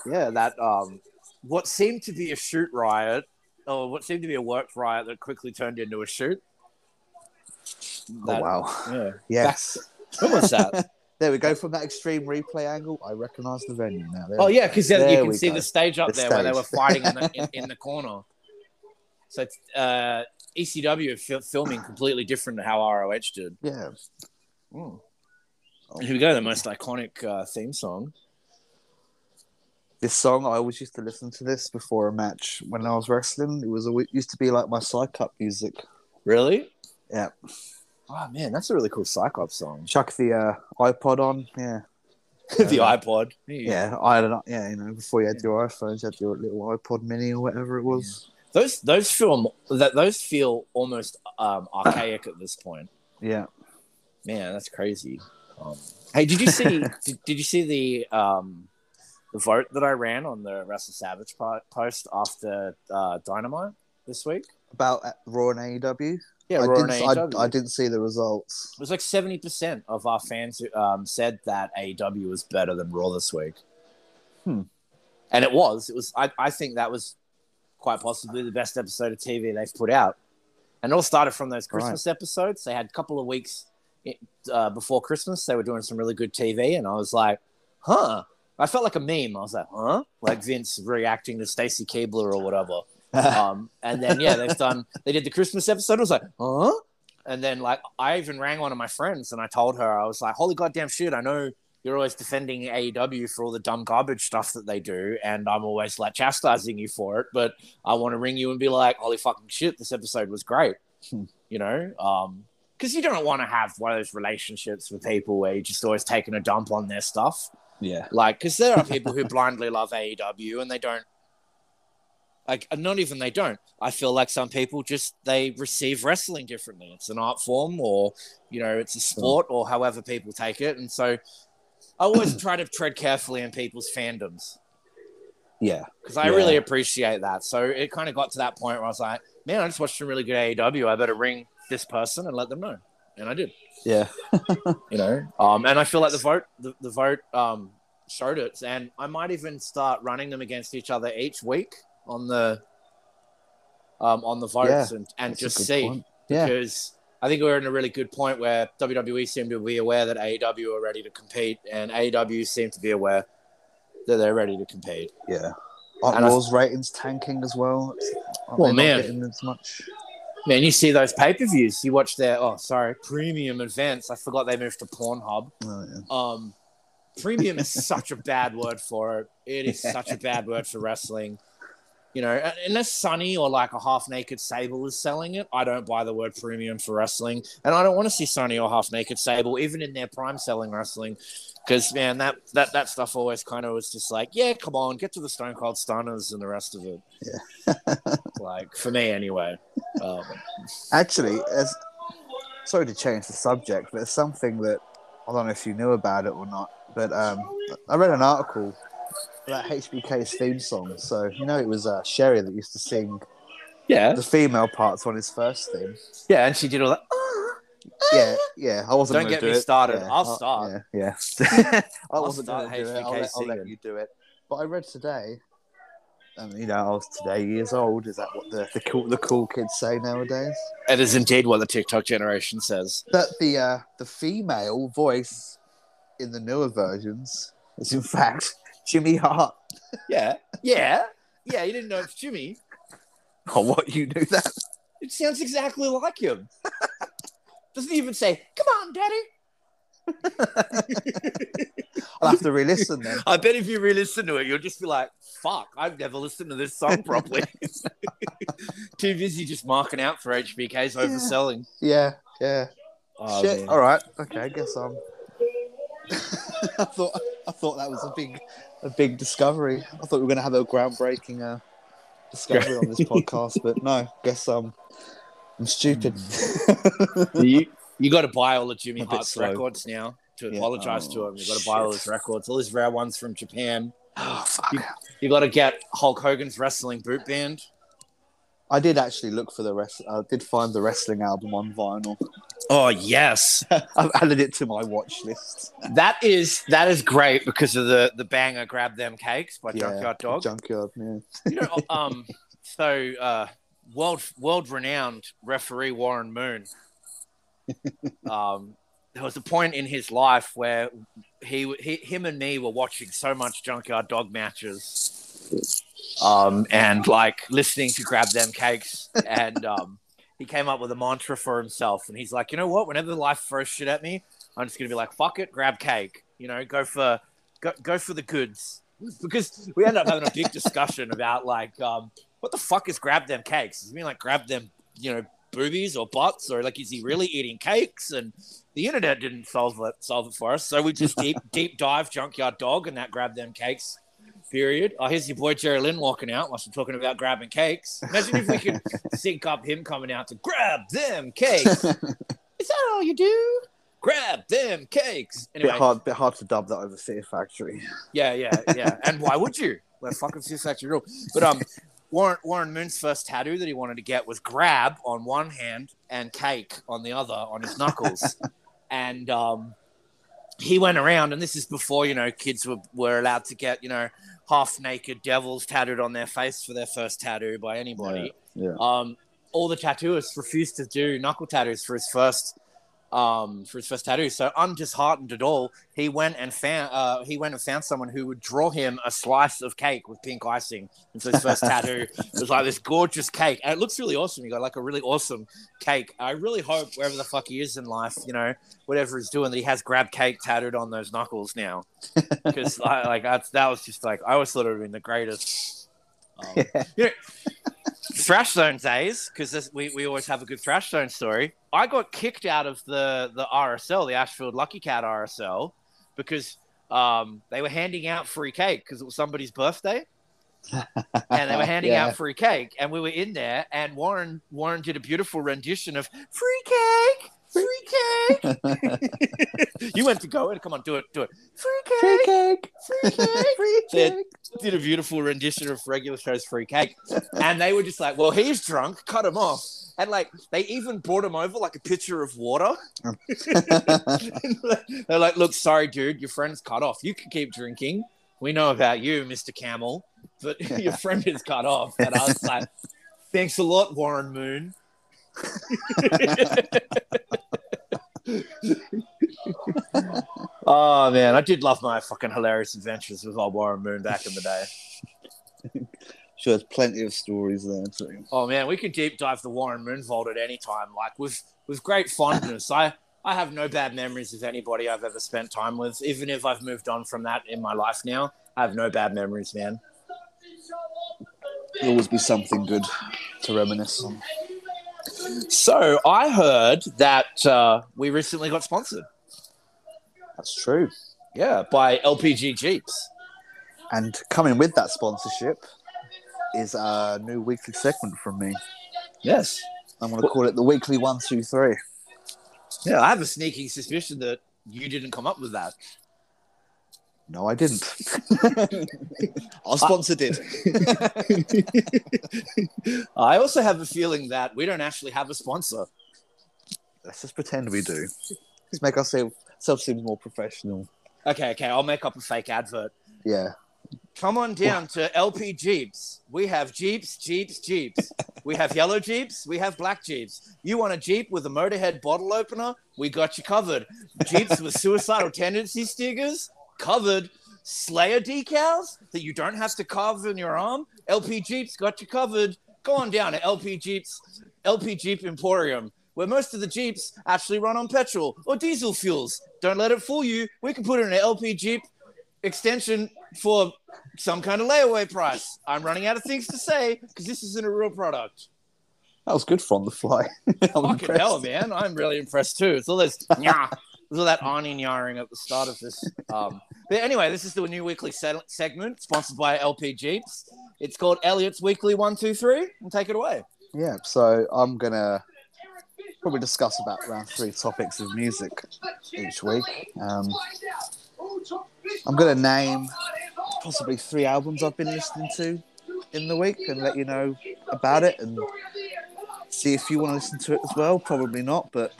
S1: Yeah, that um, what seemed to be a shoot riot, or what seemed to be a work riot that quickly turned into a shoot. That-
S2: oh wow.
S1: Yeah.
S2: Yes.
S1: When was that?
S2: there we go. From that extreme replay angle, I recognise the venue now. There.
S1: Oh yeah, because you can see
S2: go.
S1: the stage up
S2: The
S1: there where they were fighting in the, in, in the corner. So it's, uh, ECW fil- filming completely different to how ROH did.
S2: Yeah.
S1: Mm. Here we go, the most iconic uh, theme song.
S2: This song, I always used to listen to this before a match when I was wrestling. It was a, it used to be like my side cut music.
S1: Really?
S2: Yeah.
S1: Oh man, that's a really cool Cyclops song.
S2: Chuck the uh, iPod on. Yeah.
S1: the iPod.
S2: Yeah. I don't know. Yeah. You know, before you had your iPhones, you had your little iPod Mini or whatever it was.
S1: Those those feel that those feel almost um, archaic at this point.
S2: Yeah.
S1: Man, that's crazy. Um, hey, did you see? did, did you see the um, the vote that I ran on the Wrestle Savage po- post after uh, Dynamite this week?
S2: about uh, Raw and AEW.
S1: Yeah,
S2: I,
S1: Raw and
S2: didn't, I,
S1: AEW.
S2: I didn't see the results.
S1: It was like seventy percent of our fans um, said that AEW was better than Raw this week.
S2: Hmm.
S1: And it was. It was. I, I think that was quite possibly the best episode of TV they've put out. And it all started from those Christmas episodes. They had a couple of weeks uh, before Christmas. They were doing some really good TV, and I was like, "Huh." I felt like a meme. I was like, "Huh?" Like Vince reacting to Stacy Keibler or whatever. Um, and then yeah, they've done. They did the Christmas episode. I was like, "Huh?" And then like I even rang one of my friends and I told her I was like, "Holy goddamn shit! I know you're always defending AEW for all the dumb garbage stuff that they do, and I'm always like chastising you for it. But I want to ring you and be like, holy fucking shit, this episode was great.
S2: Hmm.
S1: you know, um, because you don't want to have one of those relationships with people where you're just always taking a dump on their stuff.
S2: Yeah.
S1: Like, because there are people who blindly love AEW and they don't. Like, not even they don't. I feel like some people just they receive wrestling differently. It's an art form, or you know, it's a sport, or however people take it. And so, I always try to tread carefully in people's fandoms
S2: Yeah.
S1: because I
S2: Yeah.
S1: really appreciate that. So it kind of got to that point where I was like, man, I just watched some really good AEW. I better ring this person and let them know, and I did.
S2: Yeah.
S1: You know, um, and I feel like the vote, the, the vote, um, showed it, and I might even start running them against each other each week on the, um, on the votes,
S2: Yeah,
S1: and and just see
S2: point. Yeah.
S1: because I think we're in a really good point where WWE seem to be aware that AEW are ready to compete, and AEW seem to be aware that they're ready to compete.
S2: Yeah. Aren't Raw's ratings tanking as well? Aren't
S1: Well, man.
S2: as much.
S1: Man, you see those pay per views. You watch their oh sorry premium events. I forgot they moved to Pornhub.
S2: Oh, yeah.
S1: Um, premium is such a bad word for it. It is such a bad word for wrestling. You know, unless Sunny or like a half naked Sable is selling it, I don't buy the word premium for wrestling, and I don't want to see Sunny or half naked Sable even in their prime selling wrestling, because man, that that that stuff always kind of was just like, yeah, come on, get to the Stone Cold Stunners and the rest of it.
S2: Yeah.
S1: like for me anyway. Um,
S2: Actually, as sorry to change the subject, but it's something that I don't know if you knew about it or not. But um, I read an article about HBK's theme song. So you know, it was uh, Sherry that used to sing
S1: yeah,
S2: the female parts on his first theme.
S1: yeah, and she did all that.
S2: Yeah, yeah. I wasn't.
S1: Don't get
S2: do
S1: me
S2: it.
S1: started.
S2: Yeah,
S1: I'll
S2: I-
S1: start.
S2: Yeah, yeah. I
S1: I'll
S2: wasn't
S1: start
S2: going to do it. I'll let, I'll let you do it. But I read today, and you know, I was today years old. Is that what the the cool the cool kids say nowadays?
S1: It is indeed what the TikTok generation says.
S2: That the uh, the female voice in the newer versions is in fact Jimmy Hart.
S1: Yeah, yeah, yeah. You didn't know it's Jimmy.
S2: Oh, what you knew that?
S1: It sounds exactly like him. Doesn't even say, "Come on, Daddy."
S2: I'll have to re-listen then.
S1: I bet if you re-listen to it, you'll just be like, "Fuck, I've never listened to this song properly." Too busy just marking out for HBK's overselling.
S2: Yeah, yeah.
S1: Oh,
S2: Shit.
S1: man.
S2: All right. Okay. I guess I'm. I thought I thought that was a big a big discovery. I thought we were going to have a groundbreaking uh, discovery on this podcast, but no. Guess um, I'm stupid.
S1: you you got to buy all the Jimmy Hart's
S2: slow.
S1: records now to
S2: Yeah.
S1: apologize to
S2: Oh,
S1: him. You got to buy all his records, all his rare ones from Japan.
S2: oh fuck!
S1: You got to get Hulk Hogan's wrestling boot band.
S2: I did actually look for the rest. I did find the wrestling album on vinyl.
S1: Oh yes,
S2: I've added it to my watch list.
S1: that is that is great because of the the banger "Grab Them Cakes" by Junkyard Dog.
S2: Junkyard. Yeah.
S1: you know, um, so uh, world world renowned referee Warren Moon. Um, there was a point in his life where he, he him and me were watching so much Junkyard Dog matches, um, and like listening to Grab Them Cakes, and um, he came up with a mantra for himself, and he's like, you know what? Whenever life throws shit at me, I'm just gonna be like, fuck it, grab cake. You know, go for go, go for the goods because we end up having a big discussion about like um, what the fuck is grab them cakes? Does mean like grab them, you know, boobies or butts, or like is he really eating cakes? And the internet didn't solve it solve it for us, so we just deep deep dive junkyard dog and that grab them cakes. Period. Oh, here's your boy Jerry Lynn walking out whilst we're talking about grabbing cakes. Imagine if we could sync up him coming out to grab them cakes. Is that all you do? Grab them cakes.
S2: bit
S1: Anyway,
S2: hard, bit hard to dub that over Fear Factory.
S1: yeah, yeah, yeah. And why would you? Let fucking Fear Factory rule. But um, Warren Warren Moon's first tattoo that he wanted to get was grab on one hand and cake on the other on his knuckles, and um, he went around. And this is before you know kids were were allowed to get you know half naked devils tattooed on their face for their first tattoo by anybody.
S2: Yeah.
S1: Um, all the tattooists refused to do knuckle tattoos for his first um for his first tattoo. So undisheartened at all he went and found uh he went and found someone who would draw him a slice of cake with pink icing. And so his first tattoo was like this gorgeous cake. And it looks really awesome. You got like a really awesome cake. I really hope wherever the fuck he is in life you know whatever he's doing that he has grab cake tattooed on those knuckles now. Because like that's that was just like i always thought it would have been the greatest um, you know, thrash zone days because we, we always have a good thrash zone story. I got kicked out of the the rsl the ashfield lucky cat rsl because um, they were handing out free cake because it was somebody's birthday. And they were handing
S2: Yeah.
S1: out free cake and we were in there and warren warren did a beautiful rendition of free cake free cake you went to go and come on do it do it free cake.
S2: Free
S1: cake
S2: cake.
S1: free cake
S2: Free
S1: Said-
S2: cake.
S1: did a beautiful rendition of regular show's free cake. And they were just like, well, he's drunk, cut him off. And like, they even brought him over like a pitcher of water. Oh. They're like, look, sorry, dude, your friend's cut off. You can keep drinking. We know about you, Mr. Camel, but your friend is cut off. And I was like, thanks a lot, Warren Moon. Oh man, I did love my fucking hilarious adventures with old Warren Moon back in the day.
S2: Sure, there's plenty of stories there too.
S1: Oh man, we can deep dive the Warren Moon Vault at any time, like with with great fondness. I I have no bad memories of anybody I've ever spent time with, even if I've moved on from that in my life now. I have no bad memories, man.
S2: There'll always be something good to reminisce on.
S1: So I heard that uh, we recently got sponsored,
S2: That's true.
S1: yeah, by LPG Jeeps.
S2: And coming with that sponsorship is a new weekly segment from me.
S1: Yes,
S2: I'm going to call it the weekly one, two, three.
S1: yeah. I have a sneaking suspicion that you didn't come up with that.
S2: No, I didn't. Our sponsor did.
S1: I also have a feeling that we don't actually have a sponsor.
S2: Let's just pretend we do. Let's make ourselves seem more professional.
S1: Okay, okay, I'll make up a fake advert.
S2: Yeah.
S1: Come on down to LP Jeeps. We have Jeeps, Jeeps, Jeeps. we have yellow Jeeps. We have black Jeeps. You want a Jeep with a Motorhead bottle opener? We got you covered. Jeeps with suicidal tendency stickers? Covered. Slayer decals that you don't have to carve in your arm? LP Jeeps got you covered. Go on down to LP Jeeps, LP Jeep Emporium, where most of the Jeeps actually run on petrol or diesel fuels. Don't let it fool you. We can put in an LP Jeep extension for some kind of layaway price. I'm running out of things to say because this isn't a real product.
S2: That was good from the fly.
S1: Fucking
S2: impressed.
S1: hell, man. I'm really impressed too. It's all this, there's all that awning yarring at the start of this. Um, but anyway, this is the new weekly se- segment sponsored by LP Jeeps. It's called Elliot's Weekly One Two Three, and take it away.
S2: Yeah, so I'm gonna probably discuss about around three topics of music each week. Um, I'm gonna name possibly three albums I've been listening to in the week and let you know about it and see if you want to listen to it as well. Probably not, but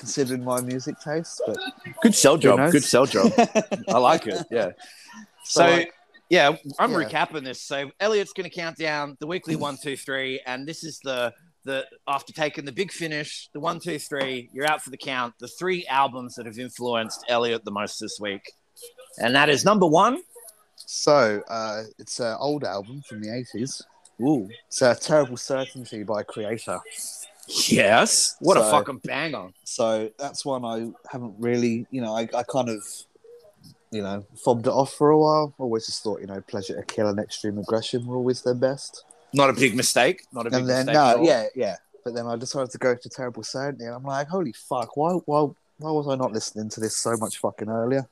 S2: considering my music taste, but
S1: Good sell
S2: job, good
S1: sell job. I like it. Yeah. So,
S2: So, like,
S1: yeah, I'm
S2: yeah.
S1: recapping this. So Elliot's going to count down the weekly one, two, three, and this is the the after taking the big finish, the one, two, three. You're out for the count. The three albums that have influenced Elliot the most this week, and that is number one.
S2: so uh, it's an old album from the 80s.
S1: Ooh,
S2: It's a Terrible Certainty by Kreator.
S1: Yes. What a fucking banger.
S2: So that's one I haven't really, you know, I, I kind of, you know, fobbed it off for a while. Always just thought, you know, Pleasure to Kill and Extreme Aggression were always their best.
S1: Not a big mistake. Not a big
S2: And then,
S1: mistake.
S2: no, yeah, yeah. But then I decided to go to Terrible Certainty and I'm like, holy fuck, why, why, why was I not listening to this so much fucking earlier?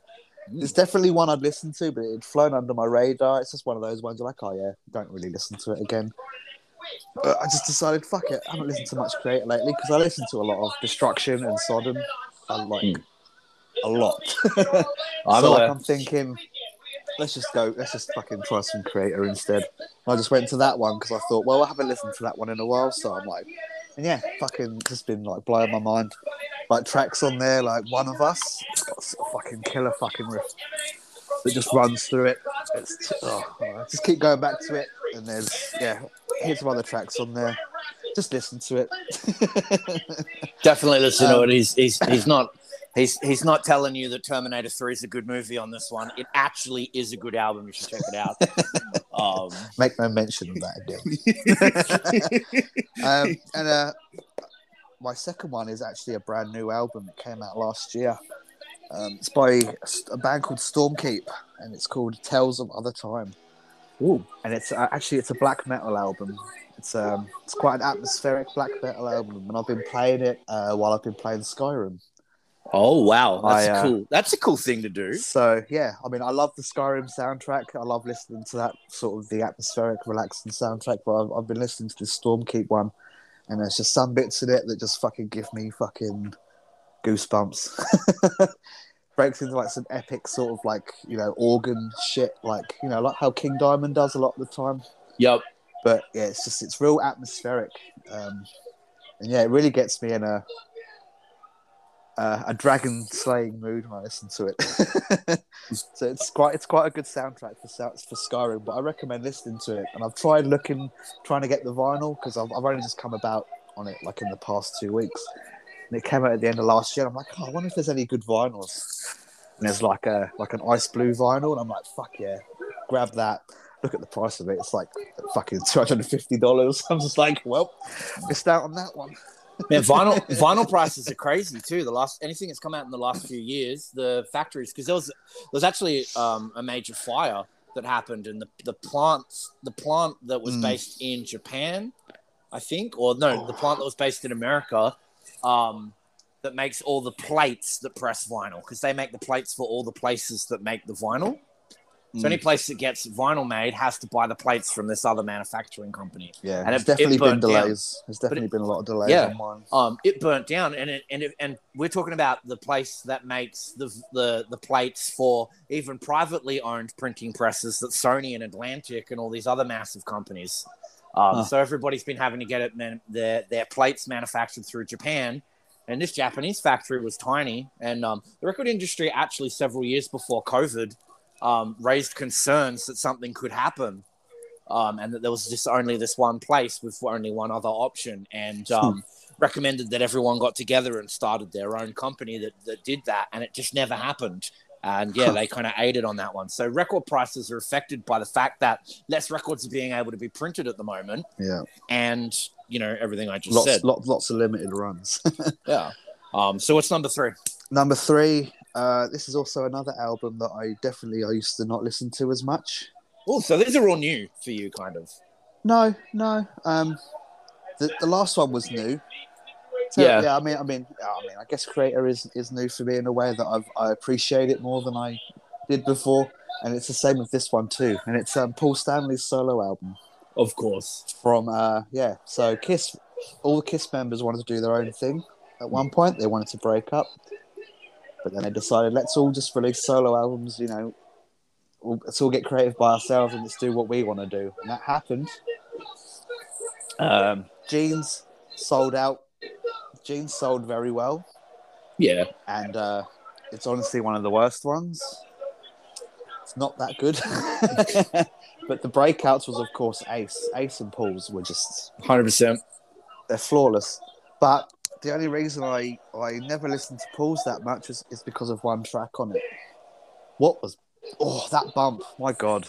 S1: Hmm.
S2: It's definitely one I'd listen to, but it had flown under my radar. It's just one of those ones you're like, oh yeah, don't really listen to it again. But I just decided, fuck it, I haven't listened to much Kreator lately because I listen to a lot of Destruction and Sodom. I like
S1: Mm.
S2: a lot.
S1: I'm
S2: so like. I'm thinking, let's just go. Let's just fucking try some Kreator instead. I just went to that one because I thought, well, I haven't listened to that one in a while, so I'm like, and yeah, fucking just been like blowing my mind. Like tracks on there, like one of us, it's got a fucking killer fucking riff that just runs through it. It's oh, just keep going back to it, and there's yeah, here's some other tracks on there. Just listen to it.
S1: Definitely listen
S2: Um,
S1: to it. He's he's he's not he's he's not telling you that Terminator Three is a good movie on this one. It actually is a good album. You should check it out. um,
S2: Make no mention of that again. um, and uh, my second one is actually a brand new album. that came out last year. Um, it's by a band called Stormkeep, and it's called Tales of Other Time.
S1: Ooh.
S2: And it's uh, actually it's a black metal album. It's um it's quite an atmospheric black metal album, and I've been playing it uh, while I've been playing Skyrim.
S1: oh wow, that's
S2: I, uh,
S1: cool. That's a cool thing to do.
S2: So yeah, I mean, I love the Skyrim soundtrack. I love listening to that sort of the atmospheric, relaxing soundtrack. But I've, I've been listening to the Stormkeep one, and there's just some bits in it that just fucking give me fucking goosebumps. Breaks into like some epic sort of like you know organ shit, like you know like how King Diamond does a lot of the time.
S1: Yep.
S2: But yeah, it's just it's real atmospheric, um, and yeah, it really gets me in a uh, a dragon slaying mood when I listen to it. so it's quite it's quite a good soundtrack for for Skyrim. But I recommend listening to it. And I've tried looking, trying to get the vinyl because I've, I've only just come about on it like in the past two weeks. And it came out at the end of last year. I'm like, oh, I wonder if there's any good vinyls. And there's like a like an ice blue vinyl, and I'm like, fuck yeah, grab that. Look at the price of it. It's like fucking two hundred and fifty dollars. I'm just like, well, missed out on that one.
S1: Man, vinyl vinyl prices are crazy too. The last anything that's come out in the last few years, the factories because there was there was actually um, a major fire that happened, and the the plants the plant that was
S2: Mm.
S1: based in Japan, I think, or no, the plant that was based in America, um, that makes all the plates that press vinyl because they make the plates for all the places that make the vinyl. So
S2: Mm.
S1: any place that gets vinyl made has to buy the plates from this other manufacturing company.
S2: Yeah,
S1: And
S2: there's
S1: it-
S2: definitely
S1: it
S2: been
S1: down.
S2: delays. There's definitely been a lot of delays
S1: Yeah. um, it burnt down, and it, and it, and we're talking about the place that makes the the the plates for even privately owned printing presses that Sony and Atlantic and all these other massive companies. Um,
S2: Huh.
S1: So everybody's been having to get it man, their their plates manufactured through Japan, and this Japanese factory was tiny. And um, the record industry actually several years before COVID um, raised concerns that something could happen. Um, and that there was just only this one place with only one other option, and um, recommended that everyone got together and started their own company that, that did that, and it just never happened. And yeah, they kind of aided on that one. So record prices are affected by the fact that less records are being able to be printed at the moment,
S2: Yeah,
S1: and you know everything I just
S2: lots,
S1: said.
S2: lots, lots of limited runs.
S1: Yeah. Um. So what's number three?
S2: Number three. Uh, this is also another album that I definitely I used to not listen to as much.
S1: Oh, so these are all new for you, kind of.
S2: No, no. Um, the, the last one was new. So,
S1: Yeah.
S2: yeah. I mean, I mean, I mean, I guess Kreator is is new for me in a way that I've, I appreciate it more than I did before, and it's the same with this one too. And it's um, Paul Stanley's solo album
S1: Of course.
S2: from uh, yeah. So Kiss, all the Kiss members wanted to do their own thing at one point. They wanted to break up, but then they decided let's all just release solo albums. You know, we'll, let's all get creative by ourselves and let's do what we want to do. And that happened. Um, Gene's sold out. Gene's sold very well,
S1: Yeah.
S2: and uh, it's honestly one of the worst ones. It's not that good. but the breakouts was, of course, Ace. Ace and Paul's were just
S1: Hundred percent.
S2: they're flawless. But the only reason I, I never listened to Paul's that much is, is because of one track on it. What was oh that bump? My God.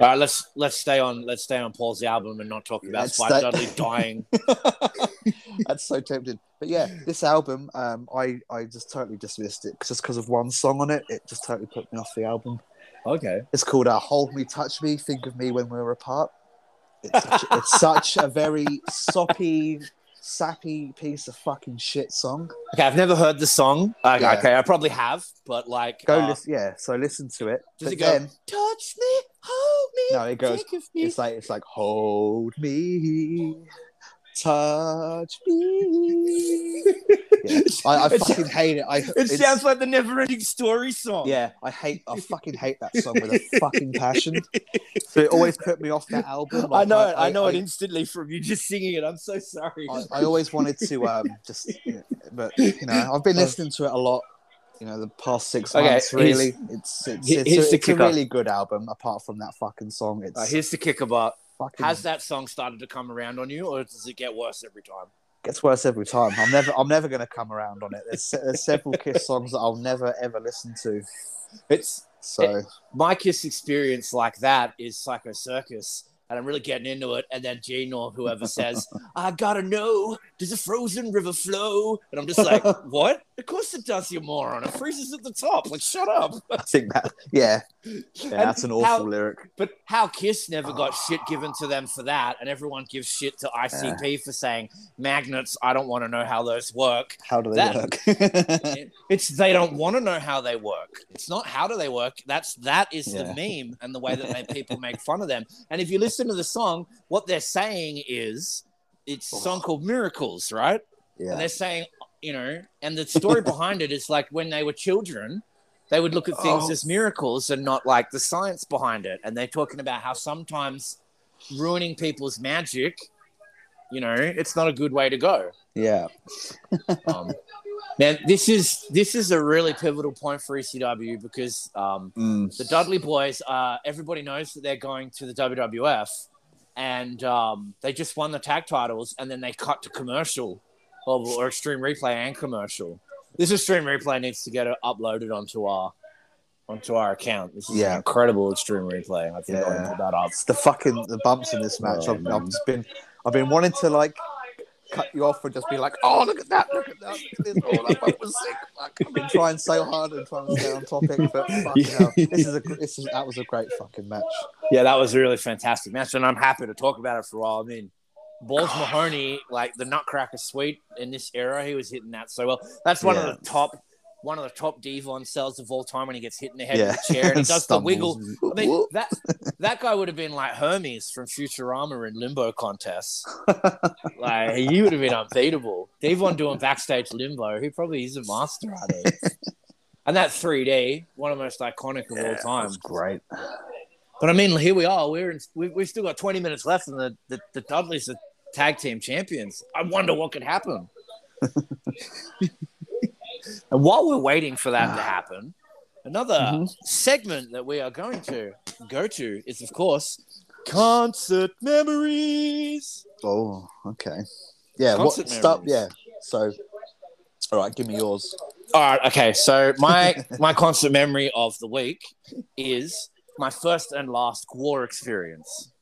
S1: All right, let's let's stay on let's stay on Paul's album and not talk about
S2: Let's
S1: Spike
S2: stay-
S1: Dudley dying.
S2: That's so tempting. But yeah, this album, um, I, I just totally dismissed it just because of one song on it. It just totally put me off the album.
S1: Okay.
S2: It's called uh, "Hold Me, Touch Me, Think of Me When We're Apart." It's such, it's such a very soppy, sappy piece of fucking shit song.
S1: Okay, I've never heard the song. Okay,
S2: Yeah.
S1: okay I probably have, but like,
S2: Go
S1: uh,
S2: listen, yeah. So listen to it.
S1: Does
S2: But
S1: it go?
S2: then
S1: touch me, hold me,
S2: No, it goes-
S1: think of me.
S2: it's like it's like hold me, touch me. Yeah. I, I fucking hate it. I,
S1: It sounds like the never ending story song.
S2: Yeah, I hate. I fucking hate that song with a fucking passion. So it always put me off that album.
S1: I know it. I, know it instantly from you just singing it. I'm so sorry.
S2: I, I always wanted to um just, you know, but you know, I've been listening to it a lot. You know, the past six
S1: Okay,
S2: months. Really, it's it's, it's, a, it's a really good album. Apart from that fucking song, it's
S1: Uh, here's the kicker, but
S2: fucking
S1: has that song started to come around on you, or does it get worse every time?
S2: gets worse every time. I'm never I'm never gonna come around on it. There's, there's several Kiss songs that I'll never ever listen to.
S1: It's
S2: So
S1: my Kiss experience like that is Psycho Circus, and I'm really getting into it. And then Gene or whoever says, "I gotta know, does a frozen river flow?" And I'm just like, "What? Of course it does, you moron! It freezes at the top. Like, shut up."
S2: I think that yeah, yeah that's an awful
S1: how-
S2: lyric.
S1: But how Kiss never got shit given to them for that, and everyone gives shit to ICP for saying magnets. I don't want to know how those work.
S2: How do they
S1: that-
S2: work?
S1: It- it's they don't want to know how they work. It's not how do they work. That's that is
S2: Yeah.
S1: the meme and the way that they, people make fun of them. And if you listen to the song, what they're saying is it's a song called Miracles, right? Yeah. And
S2: yeah,
S1: they're saying, you know, and the story behind it is like when they were children, they would look at things
S2: Oh.
S1: as miracles and not like the science behind it. And they're talking about how sometimes ruining people's magic, you know, it's not a good way to go.
S2: yeah.
S1: Um, now this is this is a really pivotal point for ECW because um,
S2: Mm.
S1: the Dudley Boys, uh, everybody knows that they're going to the WWF, and um, they just won the tag titles, and then they cut to commercial, or, or Extreme Replay and commercial. This Extreme Replay needs to get uploaded onto our onto our account. This is
S2: Yeah.
S1: incredible Extreme Replay. I think
S2: Yeah.
S1: put that up.
S2: It's the fucking the bumps in this match.
S1: Oh,
S2: I've. I've been I've been wanting to like cut you off and just be like, oh look at that, look at that, look at this, oh that was sick. Fuck, I've been trying so hard and trying to stay on topic, but hell, this is a this is that was a great fucking match.
S1: Yeah, that was a really fantastic match, and I'm happy to talk about it for a while. I mean, Balls Mahoney, like the Nutcracker Suite in this era, he was hitting that so well. That's one
S2: Yeah.
S1: of the top, one of the top D-Von sells of all time when he gets hit in the head
S2: Yeah,
S1: with a chair and he does the wiggle. I mean, that that guy would have been like Hermes from Futurama in limbo contests. like he would have been unbeatable. D-Von doing backstage limbo, he probably is a master at it. and that 3D, one of the most iconic of all time.
S2: great.
S1: But I mean, here we are. We're in, we, we've still got 20 minutes left, and the, the, the Dudleys are tag team champions. I wonder what could happen. and while we're waiting for that to happen, another
S2: Mhm.
S1: segment that we are going to go to is, of course, concert memories.
S2: Oh, okay. Yeah, what
S1: Concert
S2: stop
S1: memories.
S2: yeah. So all right, give me yours.
S1: All right, okay. So my my concert memory of the week is my first and last GWAR experience.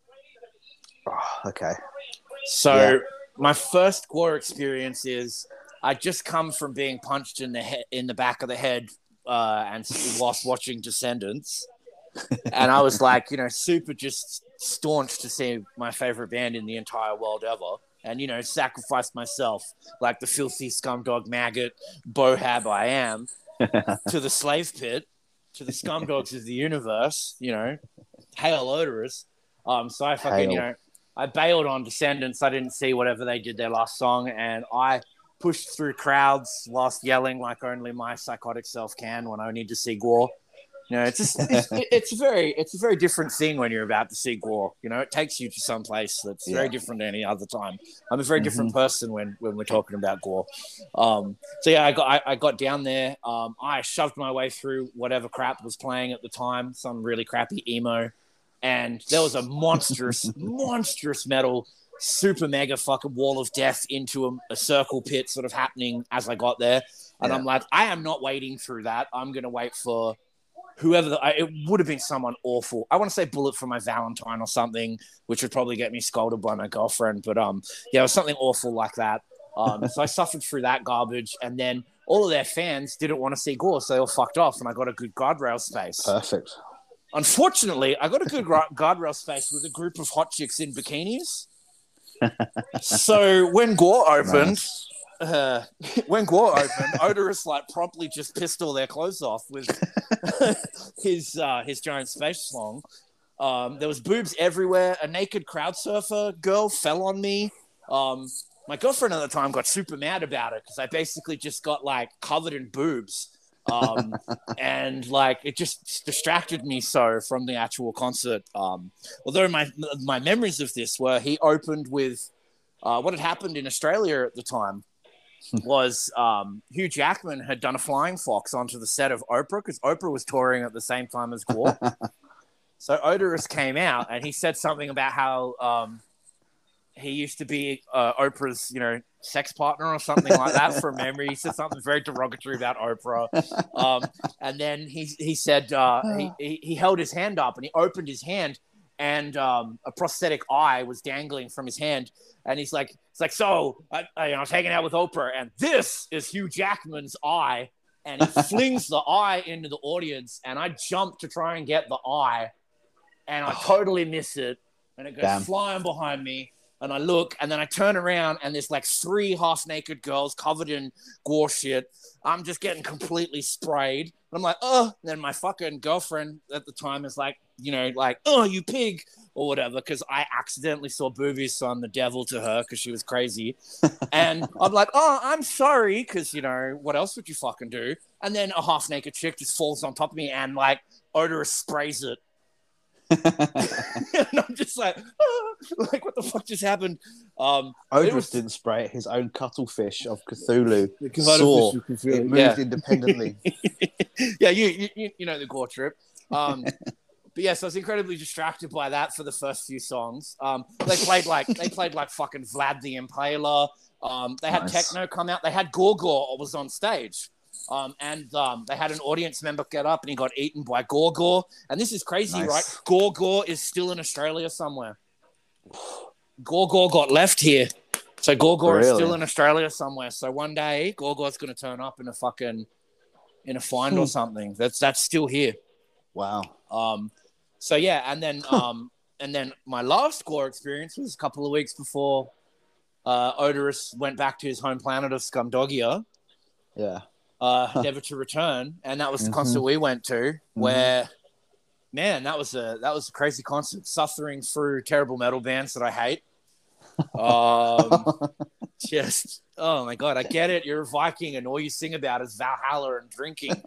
S2: Oh, okay.
S1: So
S2: Yeah.
S1: my first GWAR experience is I just come from being punched in the head in the back of the head uh, and whilst watching Descendents, and I was like, you know, super just staunch to see my favorite band in the entire world ever. And you know, sacrificed myself like the filthy scumdog maggot bohab I am to the slave pit, to the scumdogs of the universe. You know, hail Oderus. Um, so I fucking you know, I bailed on Descendents. I didn't see whatever they did their last song, and I pushed through crowds whilst yelling like only my psychotic self can when I need to see GWAR. You know, it's just it's, it's very it's a very different thing when you're about to see GWAR. You know, it takes you to some place that's very different than any other time. I'm a very different person when when we're talking about GWAR. Um, so yeah, I got I, I got down there. Um, I shoved my way through whatever crap was playing at the time, some really crappy emo, and there was a monstrous, monstrous metal, super mega fucking wall of death into a, a circle pit sort of happening as I got there, and
S2: Yeah.
S1: I'm like, I am not waiting through that. I'm gonna wait for whoever the, I, it would have been someone awful. I want to say bullet for my Valentine or something, which would probably get me scolded by my girlfriend. But um, yeah, it was something awful like that. Um, so I suffered through that garbage, and then all of their fans didn't want to see GWAR, so they all fucked off, and I got a good guardrail space.
S2: Perfect.
S1: Unfortunately, I got a good gu- guardrail space with a group of hot chicks in bikinis. so when GWAR opened, uh, when GWAR opened, Oderus like promptly just pissed all their clothes off with his uh, his giant space song. Um, there was boobs everywhere. A naked crowd surfer girl fell on me. um, my girlfriend at the time got super mad about it because I basically just got like covered in boobs. um, and like it just distracted me so from the actual concert. Um, although my my memories of this were he opened with uh, what had happened in Australia at the time was um, Hugh Jackman had done a flying fox onto the set of Oprah because Oprah was touring at the same time as GWAR. so Oderus came out and he said something about how um, he used to be uh, Oprah's, you know, sex partner or something like that from memory. He said something very derogatory about Oprah. Um, and then he, he said uh, he, he, he held his hand up and he opened his hand and um, a prosthetic eye was dangling from his hand. And he's like, it's like, so I, I, you know, I was hanging out with Oprah, and this is Hugh Jackman's eye. And he flings the eye into the audience, and I jump to try and get the eye, and I totally miss it, and it goes
S2: Damn.
S1: flying behind me. And I look, and then I turn around, and there's like three half naked girls covered in GWAR shit. I'm just getting completely sprayed. And I'm like, oh. And then my fucking girlfriend at the time is like, you know, like, oh, you pig, or whatever, because I accidentally saw boobies, so I'm the devil to her because she was crazy. and I'm like, oh, I'm sorry, because, you know, what else would you fucking do? And then a half naked chick just falls on top of me and, like, Oderus sprays it. and I'm just like, ah, like, what the fuck just happened? Um, Oderus was-
S2: didn't spray it. His own cuttlefish of Cthulhu saw it moved
S1: yeah.
S2: independently.
S1: yeah, you, you you know the GWAR trip. Um, but yes, I was incredibly distracted by that for the first few songs. Um, they played like they played like fucking Vlad the Impaler. Um, they had
S2: Nice.
S1: techno come out. They had Gorgor was on stage. Um, and um, they had an audience member get up and he got eaten by Gorgor. And this is crazy,
S2: Nice.
S1: right? Gorgor is still in Australia somewhere. Gorgor got left here. So Gorgor is still in Australia somewhere. So one day Gorgor's going to turn up in a fucking in a find or
S2: Hmm.
S1: something. That's that's still here.
S2: Wow.
S1: Um, so yeah, and then um, and then my last GWAR experience was a couple of weeks before uh, Oderus went back to his home planet of Scumdogia,
S2: Yeah.
S1: uh, never to return, and that was the
S2: Mhm.
S1: concert we went to. Where, man, that was a that was a crazy concert. Suffering through terrible metal bands that I hate. Um, just oh my god, I get it. You're a Viking, and all you sing about is Valhalla and drinking.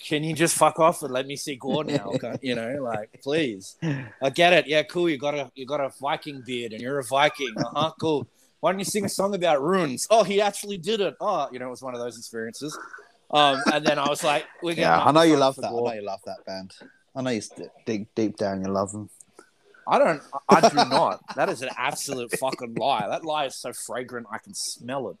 S1: Can you just fuck off and let me see GWAR now? You know, like please. I get it. Yeah, cool. You got a you got a Viking beard, and you're a Viking. Uh huh. Cool. Why don't you sing a song about runes? Oh, he actually did it. Oh, you know, it was one of those experiences. Um, and then I was like,
S2: Yeah, I know you love that. I know you love that band. I know you deep deep down you love them.
S1: I don't. I do not. That is an absolute fucking lie. That lie is so fragrant, I can smell it.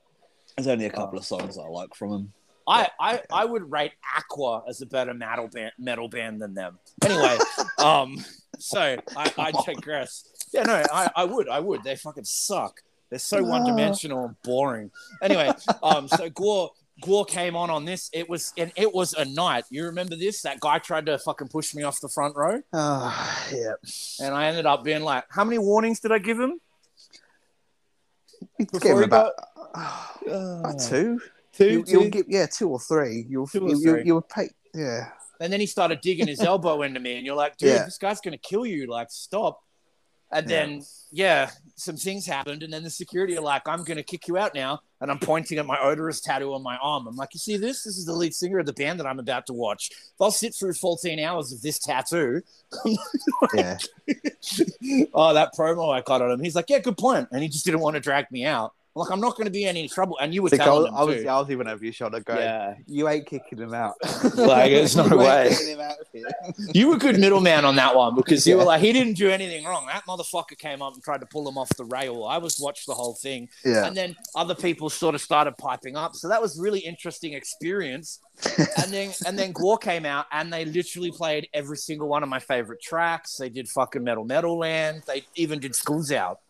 S2: There's only a couple of songs I like from them.
S1: I, I, I would rate Aqua as a better metal band, metal band than them. Anyway, um, so I, I digress. Yeah, no, I, I would, I would. They fucking suck. They're so one dimensional and boring. Anyway, um, so GWAR GWAR came on on this. It was and it was a night. You remember this? That guy tried to fucking push me off the front row,
S2: Ah, yeah.
S1: and I ended up being like, "How many warnings did I give him?" Before
S2: him
S1: he
S2: about
S1: Uh,
S2: about two.
S1: Two,
S2: You,
S1: two.
S2: you'll give yeah two or three. You'll
S1: Two or
S2: you, you,
S1: three.
S2: you would pay yeah.
S1: And then he started digging his elbow into me, and you're like, dude,
S2: Yeah.
S1: this guy's gonna kill you. Like, stop. And
S2: Yeah.
S1: then, yeah, some things happened, and then the security are like, I'm gonna kick you out now. And I'm pointing at my Oderus tattoo on my arm. I'm like, you see this? This is the lead singer of the band that I'm about to watch. If I'll sit through 14 hours of this tattoo,
S2: Yeah.
S1: oh, that promo I got on him. He's like, yeah, good point. And he just didn't want to drag me out. I'm like, I'm not going to be in any trouble. And you were
S2: Think I,
S1: telling
S2: was,
S1: him
S2: I was
S1: too.
S2: I was even over your shoulder going.
S1: Yeah.
S2: You ain't kicking him out.
S1: Like, there's no way.
S2: kicking him out of here.
S1: You were good middleman on that one because you were like, he didn't do anything wrong. That motherfucker came up and tried to pull him off the rail. I was watched the whole thing,
S2: Yeah.
S1: and then other people sort of started piping up. So that was really interesting experience. and then and then GWAR came out and they literally played every single one of my favorite tracks. They did fucking Metal Metal Land. They even did Schools Out.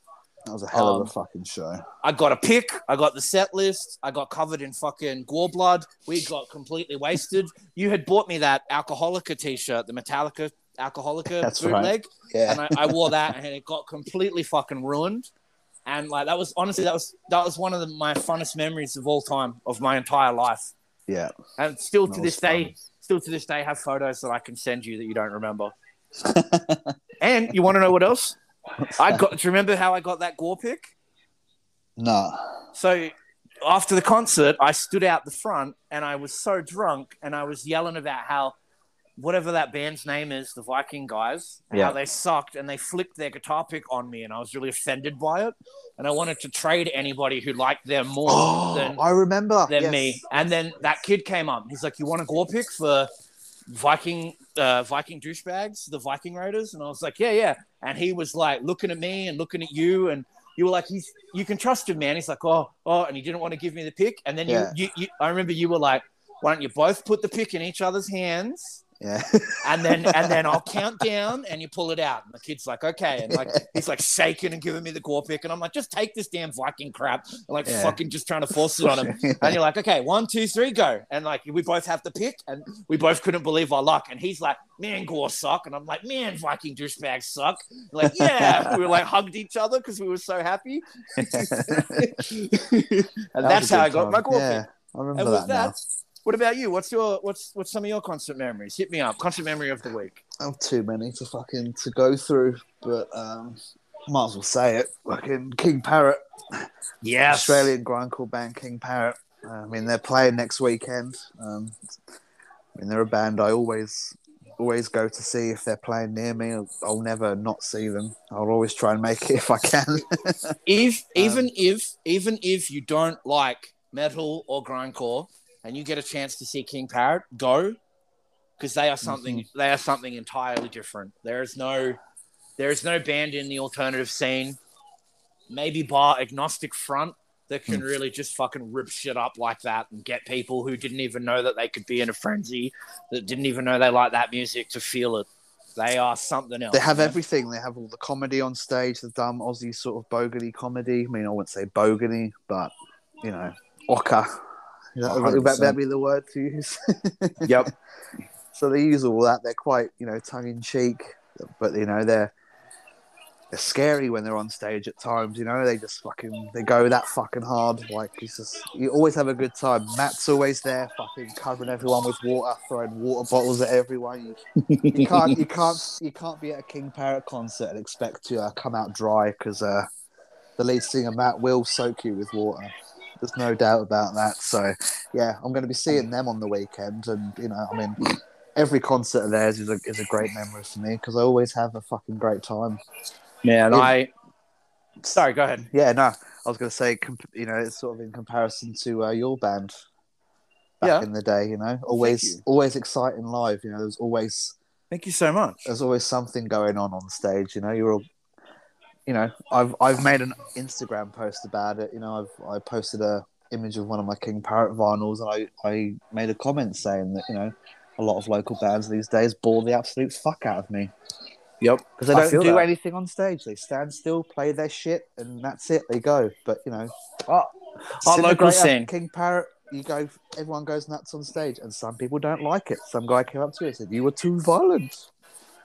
S2: That was a hell of
S1: Um,
S2: a fucking show.
S1: I got a pick. I got the set list. I got covered in fucking GWAR blood. We got completely wasted. You had bought me that Alcoholica t-shirt, the Metallica Alcoholica
S2: That's
S1: bootleg,
S2: Yeah.
S1: and I, I wore that, and it got completely fucking ruined. And like that was honestly that was that was one of the, my funnest memories of all time of my entire life.
S2: yeah.
S1: And still
S2: That
S1: to this day, still to this day, have photos that I can send you that you don't remember. and you want to know what else? I got. Do you remember how I got that GWAR pick?
S2: No.
S1: So after the concert, I stood out the front and I was so drunk and I was yelling about how whatever that band's name is, the Viking guys,
S2: Yeah.
S1: how they sucked and they flicked their guitar pick on me and I was really offended by it. And I wanted to trade anybody who liked them more
S2: Oh,
S1: than,
S2: I remember.
S1: than
S2: yes.
S1: me. And then that kid came up. He's like, "You want a GWAR pick for Viking uh, Viking douchebags, the Viking Raiders?" And I was like, "Yeah, yeah." And he was like looking at me and looking at you, and you were like, "He's you can trust him, man." He's like, "Oh, oh," and he didn't want to give me the pick. And then
S2: Yeah.
S1: you, you, you, I remember you were like, "Why don't you both put the pick in each other's hands?"
S2: Yeah.
S1: and then and then I'll count down and you pull it out. And the kid's like, okay. And like he's like shaking and giving me the GWAR pick. And I'm like, just take this damn Viking crap. And like
S2: Yeah.
S1: fucking just trying to force it on him. And you're like, okay, one, two, three, go. And like we both have the pick and we both couldn't believe our luck. And he's like, man, GWAR suck. And I'm like, man, Viking douchebags suck. We're like, yeah. we were like hugged each other because we were so happy. and that's how I got my GWAR
S2: Yeah,
S1: pick.
S2: I remember
S1: And with
S2: that, now.
S1: that, what about you? What's your what's what's some of your concert memories? Hit me up. Concert memory of the week.
S2: I have too many to fucking to go through, but um, might as well say it. Fucking King Parrot,
S1: Yes.
S2: Australian grindcore band King Parrot. Uh, I mean, they're playing next weekend. Um, I mean, they're a band I always always go to see if they're playing near me. I'll, I'll never not see them. I'll always try and make it if I can.
S1: If even
S2: Um,
S1: if even if you don't like metal or grindcore and you get a chance to see King Parrot, go because they are something
S2: Mm-hmm.
S1: they are something entirely different. There is no there is no band in the alternative scene, maybe bar agnostic front that can
S2: Hmm.
S1: really just fucking rip shit up like that and get people who didn't even know that they could be in a frenzy, that didn't even know they like that music to feel it. They are something else.
S2: They have
S1: man.
S2: everything. They have all the comedy on stage, the dumb Aussie sort of bogany comedy. I mean, I wouldn't say bogany, but you know, ocker. That, that, that'd be the word to use.
S1: Yep.
S2: so they use all that. They're quite, you know, tongue in cheek, but you know, they're they're scary when they're on stage at times. You know, they just fucking they go that fucking hard. Like it's just you always have a good time. Matt's always there, fucking covering everyone with water, throwing water bottles at everyone. You, you can't you can't you can't be at a King Parrot concert and expect to uh, come out dry because uh, the lead singer Matt will soak you with water. There's no doubt about that. So yeah, I'm going to be seeing them on the weekend, and you know, I mean, every concert of theirs is a is a great memory for me because I always have a fucking great time.
S1: Man,
S2: Yeah.
S1: I sorry, go ahead.
S2: Yeah, no, I was going to say, comp- you know, it's sort of in comparison to uh, your band back
S1: Yeah.
S2: in the day. You know, always
S1: you.
S2: always exciting live. You know, there's always
S1: Thank you so much.
S2: there's always something going on on stage. You know, you're all, you know, I've I've made an Instagram post about it. You know, I've I posted a image of one of my King Parrot vinyls, and I I made a comment saying that you know a lot of local bands these days bore the absolute fuck out of me
S1: Yep.
S2: because they don't do
S1: that.
S2: anything on stage. They stand still, play their shit, and that's it. They go. But you know,
S1: Oh, Our local scene.
S2: King Parrot. You go. Everyone goes nuts on stage, and some people don't like it. Some guy came up to me and said, "You were too violent."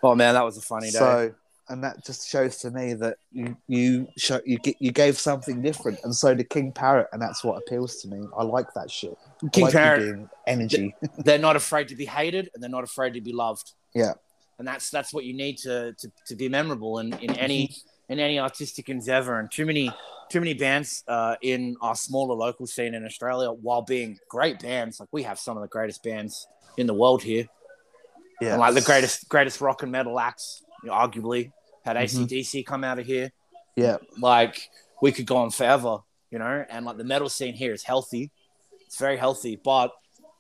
S1: oh man, that was a funny day.
S2: So, and that just shows to me that you you show, you get you gave something different, and so did King Parrot, and that's what appeals to me. I like that shit.
S1: King
S2: like
S1: Parrot,
S2: being energy.
S1: they're not afraid to be hated and they're not afraid to be loved.
S2: Yeah.
S1: And that's that's what you need to to, to be memorable in, in any in any artistic endeavor. And too many too many bands uh, in our smaller local scene in Australia, while being great bands, like we have some of the greatest bands in the world here.
S2: yeah,
S1: and like the greatest greatest rock and metal acts, you know, arguably had
S2: Mhm.
S1: ACDC come out of here.
S2: Yeah,
S1: Like we could go on forever, you know. And like the metal scene here is healthy, it's very healthy. But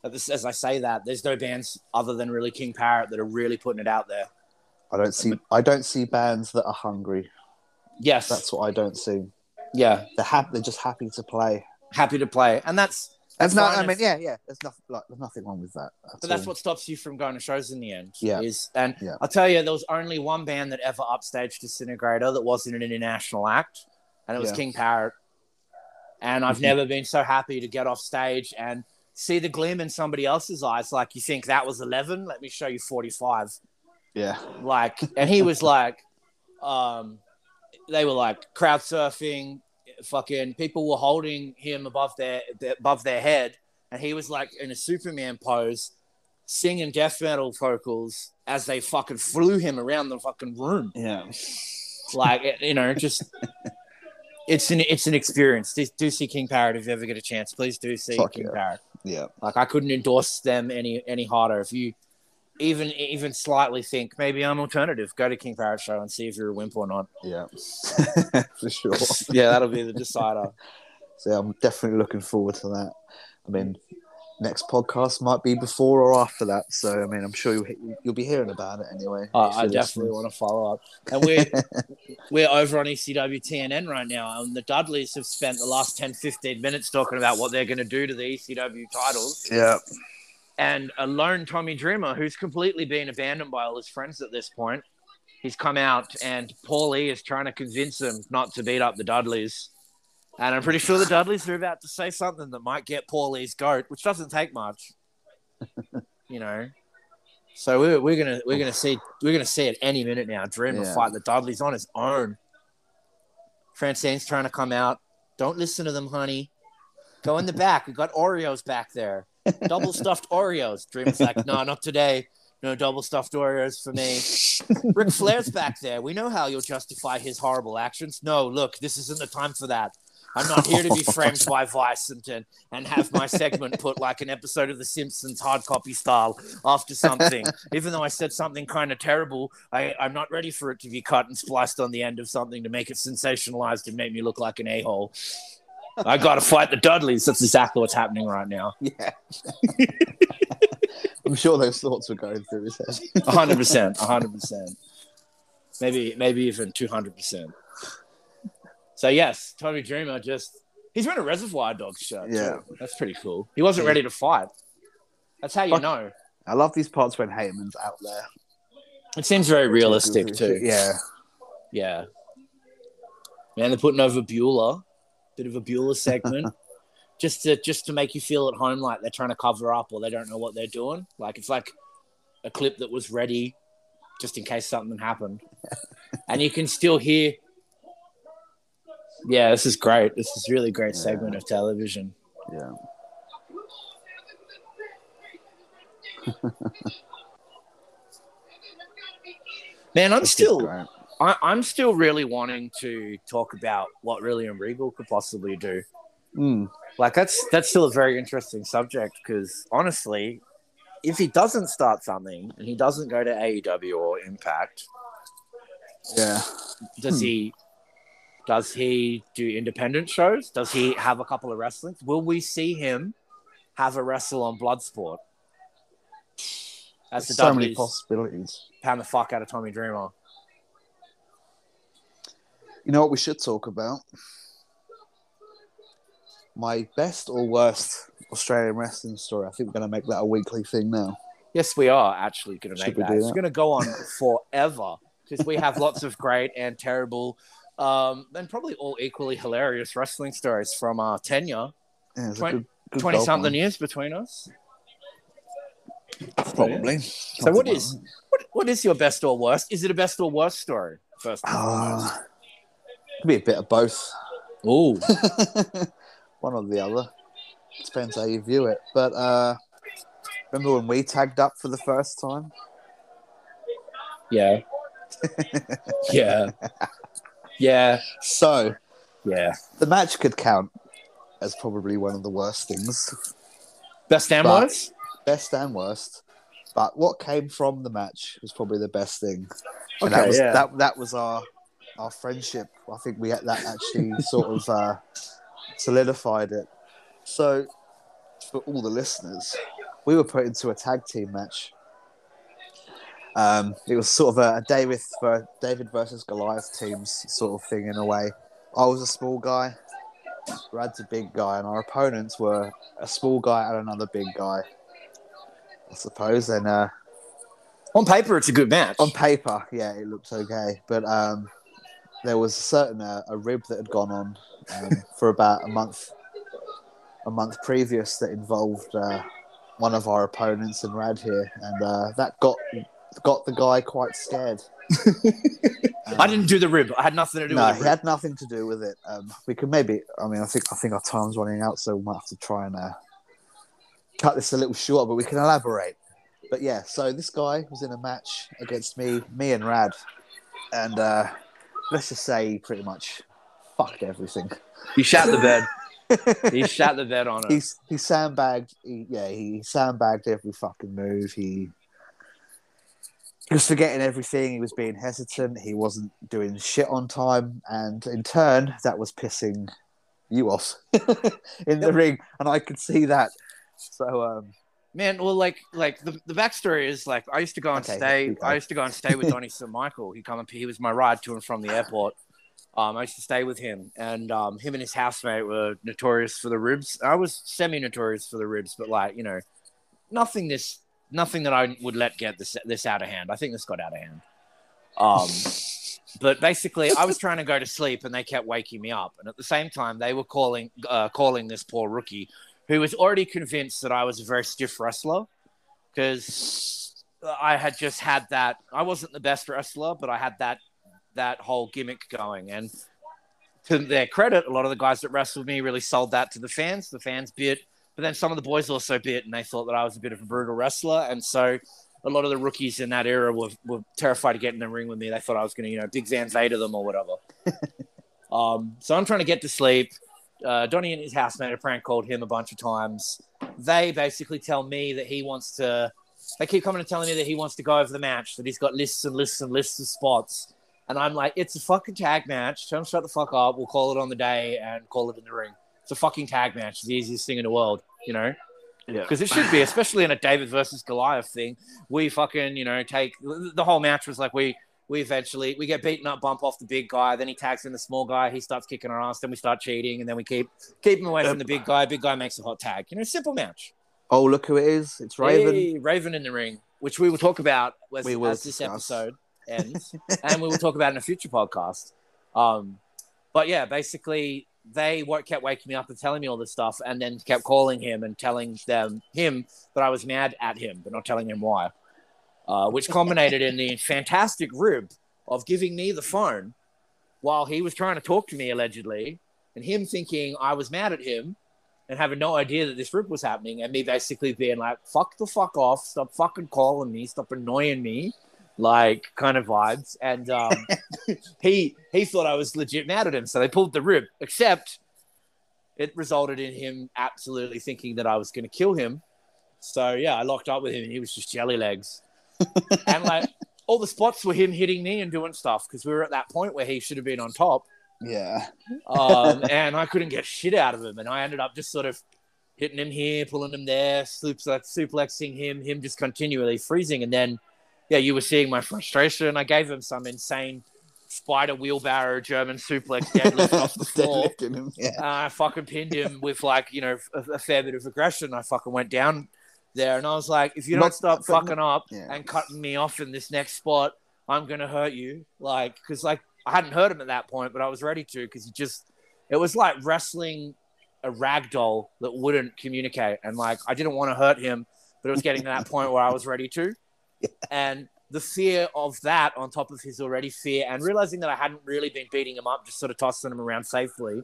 S1: as I say that, there's no bands other than really King Parrot that are really putting it out there.
S2: I don't see I don't see bands that are hungry.
S1: Yes,
S2: That's what I don't see.
S1: yeah,
S2: They're happy. They're just happy to play.
S1: happy to play, and that's
S2: That's not. I mean,
S1: if-
S2: yeah, yeah. There's nothing like there's nothing wrong with that. at
S1: But that's what stops you from going to shows in the end.
S2: Yeah.
S1: Is and
S2: Yeah.
S1: I'll tell you, there was only one band that ever upstaged Disintegrator that wasn't an international act, and it was
S2: Yeah.
S1: King Parrot. And I've
S2: Mhm.
S1: never been so happy to get off stage and see the gleam in somebody else's eyes. Like you think that was eleven, let me show you forty-five.
S2: Yeah,
S1: Like, and he was like, um, they were like crowd surfing, fucking people were holding him above their, their above their head, and he was like in a Superman pose, singing death metal vocals as they fucking flew him around the fucking room,
S2: yeah.
S1: like you know, just it's an it's an experience. Do, do see King Parrot if you ever get a chance. Please do see
S2: Fuck
S1: King
S2: yeah.
S1: Parrot.
S2: Yeah.
S1: Like I couldn't endorse them any any harder. If you even even slightly think maybe I'm alternative, go to King Parrot show and see if you're a wimp or not.
S2: Yeah. For sure.
S1: yeah, that'll be the decider.
S2: So I'm definitely looking forward to that. I mean, next podcast might be before or after that. So I mean, I'm sure you'll, you'll be hearing about it anyway.
S1: Uh, I definitely want to follow up. And we're we're over on ECW TNN right now, and the Dudleys have spent the last 10, 15 minutes talking about what they're going to do to the ECW titles.
S2: Yeah.
S1: And a lone Tommy Dreamer, who's completely been abandoned by all his friends at this point, he's come out, and Paul E is trying to convince him not to beat up the Dudleys. And I'm pretty sure the Dudleys are about to say something that might get Paulie's goat, which doesn't take much, you know. So we're, we're gonna we're gonna see we're gonna see it any minute now. Dreamer
S2: Yeah.
S1: fight the Dudleys on his own. Francine's trying to come out. Don't listen to them, honey. Go in the back. We got Oreos back there. Double stuffed Oreos. Dreamer's like, no, not today. No double stuffed Oreos for me. Ric Flair's back there. We know how you'll justify his horrible actions. No, look, this isn't the time for that. I'm not here to be framed by Vice and, and, have my segment put like an episode of The Simpsons hard copy style after something. Even though I said something kind of terrible, I, I'm not ready for it to be cut and spliced on the end of something to make it sensationalized and make me look like an a hole. I got to fight the Dudleys. That's exactly what's happening right now.
S2: Yeah. I'm sure those thoughts were going through his head.
S1: hundred percent, hundred percent. Maybe, maybe even two hundred percent. So yes, Tommy Dreamer just he's wearing a Reservoir Dogs shirt.
S2: Yeah.
S1: too. that's pretty cool. He wasn't ready to fight. That's how you know.
S2: I love these parts when Heyman's out there.
S1: It seems very realistic too.
S2: Yeah.
S1: yeah. Man, they're putting over Beulah, bit of a Beulah segment, just to just to make you feel at home like they're trying to cover up or they don't know what they're doing. Like it's like a clip that was ready just in case something happened, and you can still hear. Yeah, this is great. This is really great segment of television.
S2: Yeah.
S1: Man, I'm still. I, I'm still really wanting to talk about what William Regal could possibly do.
S2: Mm.
S1: Like that's that's still a very interesting subject because honestly, if he doesn't start something and he doesn't go to AEW or Impact,
S2: Yeah.
S1: does
S2: Hmm.
S1: he does he do independent shows? Does he have a couple of wrestlings? Will we see him have a wrestle on Bloodsport? That's the
S2: so many possibilities.
S1: pound the fuck out of Tommy Dreamer.
S2: You know what we should talk about? My best or worst Australian wrestling story. I think we're going to make that a weekly thing now.
S1: Yes, we are actually going to make
S2: we
S1: that. It's going to go on forever because we have lots of great and terrible, um, and probably all equally hilarious wrestling stories from our tenure,
S2: Yeah, it's a
S1: Twen-
S2: good, good 20
S1: something years between us.
S2: Probably.
S1: So, what is what, what is your best or worst? Is it a best or worst story? First.
S2: Uh, could be a bit of both.
S1: Ooh,
S2: One or the other. Depends how you view it. But uh, remember when we tagged up for the first time?
S1: yeah, yeah, yeah,
S2: So
S1: yeah.
S2: the match could count as probably one of the worst things.
S1: Best and
S2: But-
S1: worst.
S2: best and worst. But what came from the match was probably the best thing. And
S1: Okay,
S2: that was
S1: yeah.
S2: that that was our our friendship. I think we had that actually sort of uh, solidified it. So for all the listeners, we were put into a tag team match. Um, it was sort of a, a David David versus Goliath teams sort of thing in a way. I was a small guy, Rad's a big guy, and our opponents were a small guy and another big guy. I suppose. And uh,
S1: On paper, it's a good match.
S2: on paper, yeah, it looks okay, but um, there was a certain uh, a rib that had gone on um, for about a month, a month previous that involved uh, one of our opponents and Rad here, and uh, that got got the guy quite scared.
S1: I didn't do the rib. I had nothing to do
S2: No,
S1: with
S2: he
S1: rib.
S2: had nothing to do with it. Um, we could maybe. I mean, I think I think our time's running out, so we might have to try and uh, cut this a little short, but we can elaborate. But yeah, so this guy was in a match against me, me and Rad, and uh, let's just say pretty much fucked everything.
S1: He shat the bed. he shat the bed on it.
S2: He he sandbagged. He, yeah, he sandbagged every fucking move. He he was forgetting everything. He was being hesitant. He wasn't doing shit on time, and in turn, that was pissing you off in the ring, and I could see that. So, um,
S1: Man, well, like, like the, the backstory is like I used to go and
S2: Okay,
S1: stay.
S2: here we go.
S1: I used to go and stay with Donnie St. Michael. He come up. He was my ride to and from the airport. Um, I used to stay with him, and um, him and his housemate were notorious for the ribs. I was semi-notorious for the ribs, but like you know, nothing this, nothing that I would let get this this out of hand. I think this got out of hand. Um, but basically, I was trying to go to sleep, and they kept waking me up. And at the same time, they were calling uh, calling this poor rookie, who was already convinced that I was a very stiff wrestler, because I had just had that. I wasn't the best wrestler, but I had that that whole gimmick going. And to their credit, a lot of the guys that wrestled me really sold that to the fans. The fans bit, but then some of the boys also bit, and they thought that I was a bit of a brutal wrestler. And so a lot of the rookies in that era were, were terrified to get in the ring with me. They thought I was going to, you know, big Van Vader them or whatever. um, so I'm trying to get to sleep. Uh, Donnie and his housemate have prank called him a bunch of times. They basically tell me that he wants to. They keep coming and telling me that he wants to go over the match. That he's got lists and lists and lists of spots. And I'm like, it's a fucking tag match. Tell him shut the fuck up. We'll call it on the day and call it in the ring. It's a fucking tag match. It's the easiest thing in the world, you know?
S2: Yeah.
S1: Because it should be, especially in a David versus Goliath thing. We fucking, you know, take the whole match was like we we eventually we get beaten up, bump off the big guy, then he tags in the small guy, he starts kicking our ass, then we start cheating, and then we keep keep him away from the big guy. Big guy makes a hot tag. You know, simple match.
S2: oh look who it is! It's Raven.
S1: Hey, Raven in the ring, which we will talk about as,
S2: We
S1: as this episode ends, and we will talk about in a future podcast. Um, but yeah, basically, they kept waking me up and telling me all this stuff, and then kept calling him and telling them him that I was mad at him, but not telling him why. Uh, which culminated in the fantastic rib of giving me the phone while he was trying to talk to me allegedly, and him thinking I was mad at him and having no idea that this rip was happening, and me basically being like, "Fuck the fuck off! Stop fucking calling me! Stop annoying me!" Like kind of vibes, and um, he he thought I was legit mad at him, so they pulled the rib. Except it resulted in him absolutely thinking that I was going to kill him. So yeah, I locked up with him, and he was just jelly legs, and like all the spots were him hitting me and doing stuff because we were at that point where he should have been on top
S2: Yeah.
S1: um, and I couldn't get shit out of him. And I ended up just sort of hitting him here, pulling him there, suplex, suplexing him, him just continually freezing. And then, yeah, you were seeing my frustration. I gave him some insane spider wheelbarrow German suplex deadlift off the floor.
S2: Him. Yeah.
S1: Uh, I fucking pinned him with like, you know, a, a fair bit of aggression. I fucking went down there and I was like, if you don't
S2: But-
S1: stop
S2: but-
S1: fucking up
S2: yeah.
S1: and cutting me off in this next spot, I'm going to hurt you. Like, because like I hadn't hurt him at that point, but I was ready to because he just, it was like wrestling a rag doll that wouldn't communicate. And like, I didn't want to hurt him, but it was getting to that point where I was ready to. And the fear of that on top of his already fear and realizing that I hadn't really been beating him up, just sort of tossing him around safely.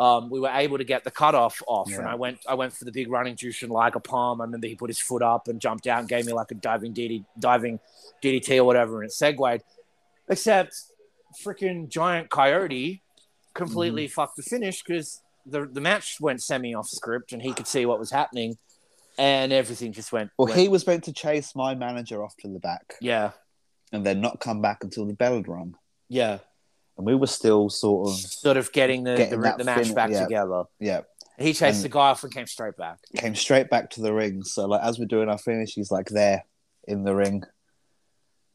S1: Um, we were able to get the cutoff off, and I went. I went for the big running Jushin Liger palm. I remember he put his foot up and jumped out and gave me like a diving DD, diving DDT or whatever, and it segued. Except, freaking giant coyote completely
S2: Mm-hmm.
S1: fucked the finish because the the match went semi off script, and he could see what was happening, and everything just went.
S2: Well,
S1: went-
S2: he was meant to chase my manager off to the back
S1: yeah,
S2: and then not come back until the bell had rung.
S1: yeah,
S2: And we were still sort of,
S1: sort of getting the
S2: Getting
S1: the, the match
S2: fin-
S1: back
S2: yeah.
S1: together.
S2: yeah,
S1: He chased
S2: And-
S1: the guy off and came straight back.
S2: came straight back to the ring. So, like, as we're doing our finish, he's like there in the ring.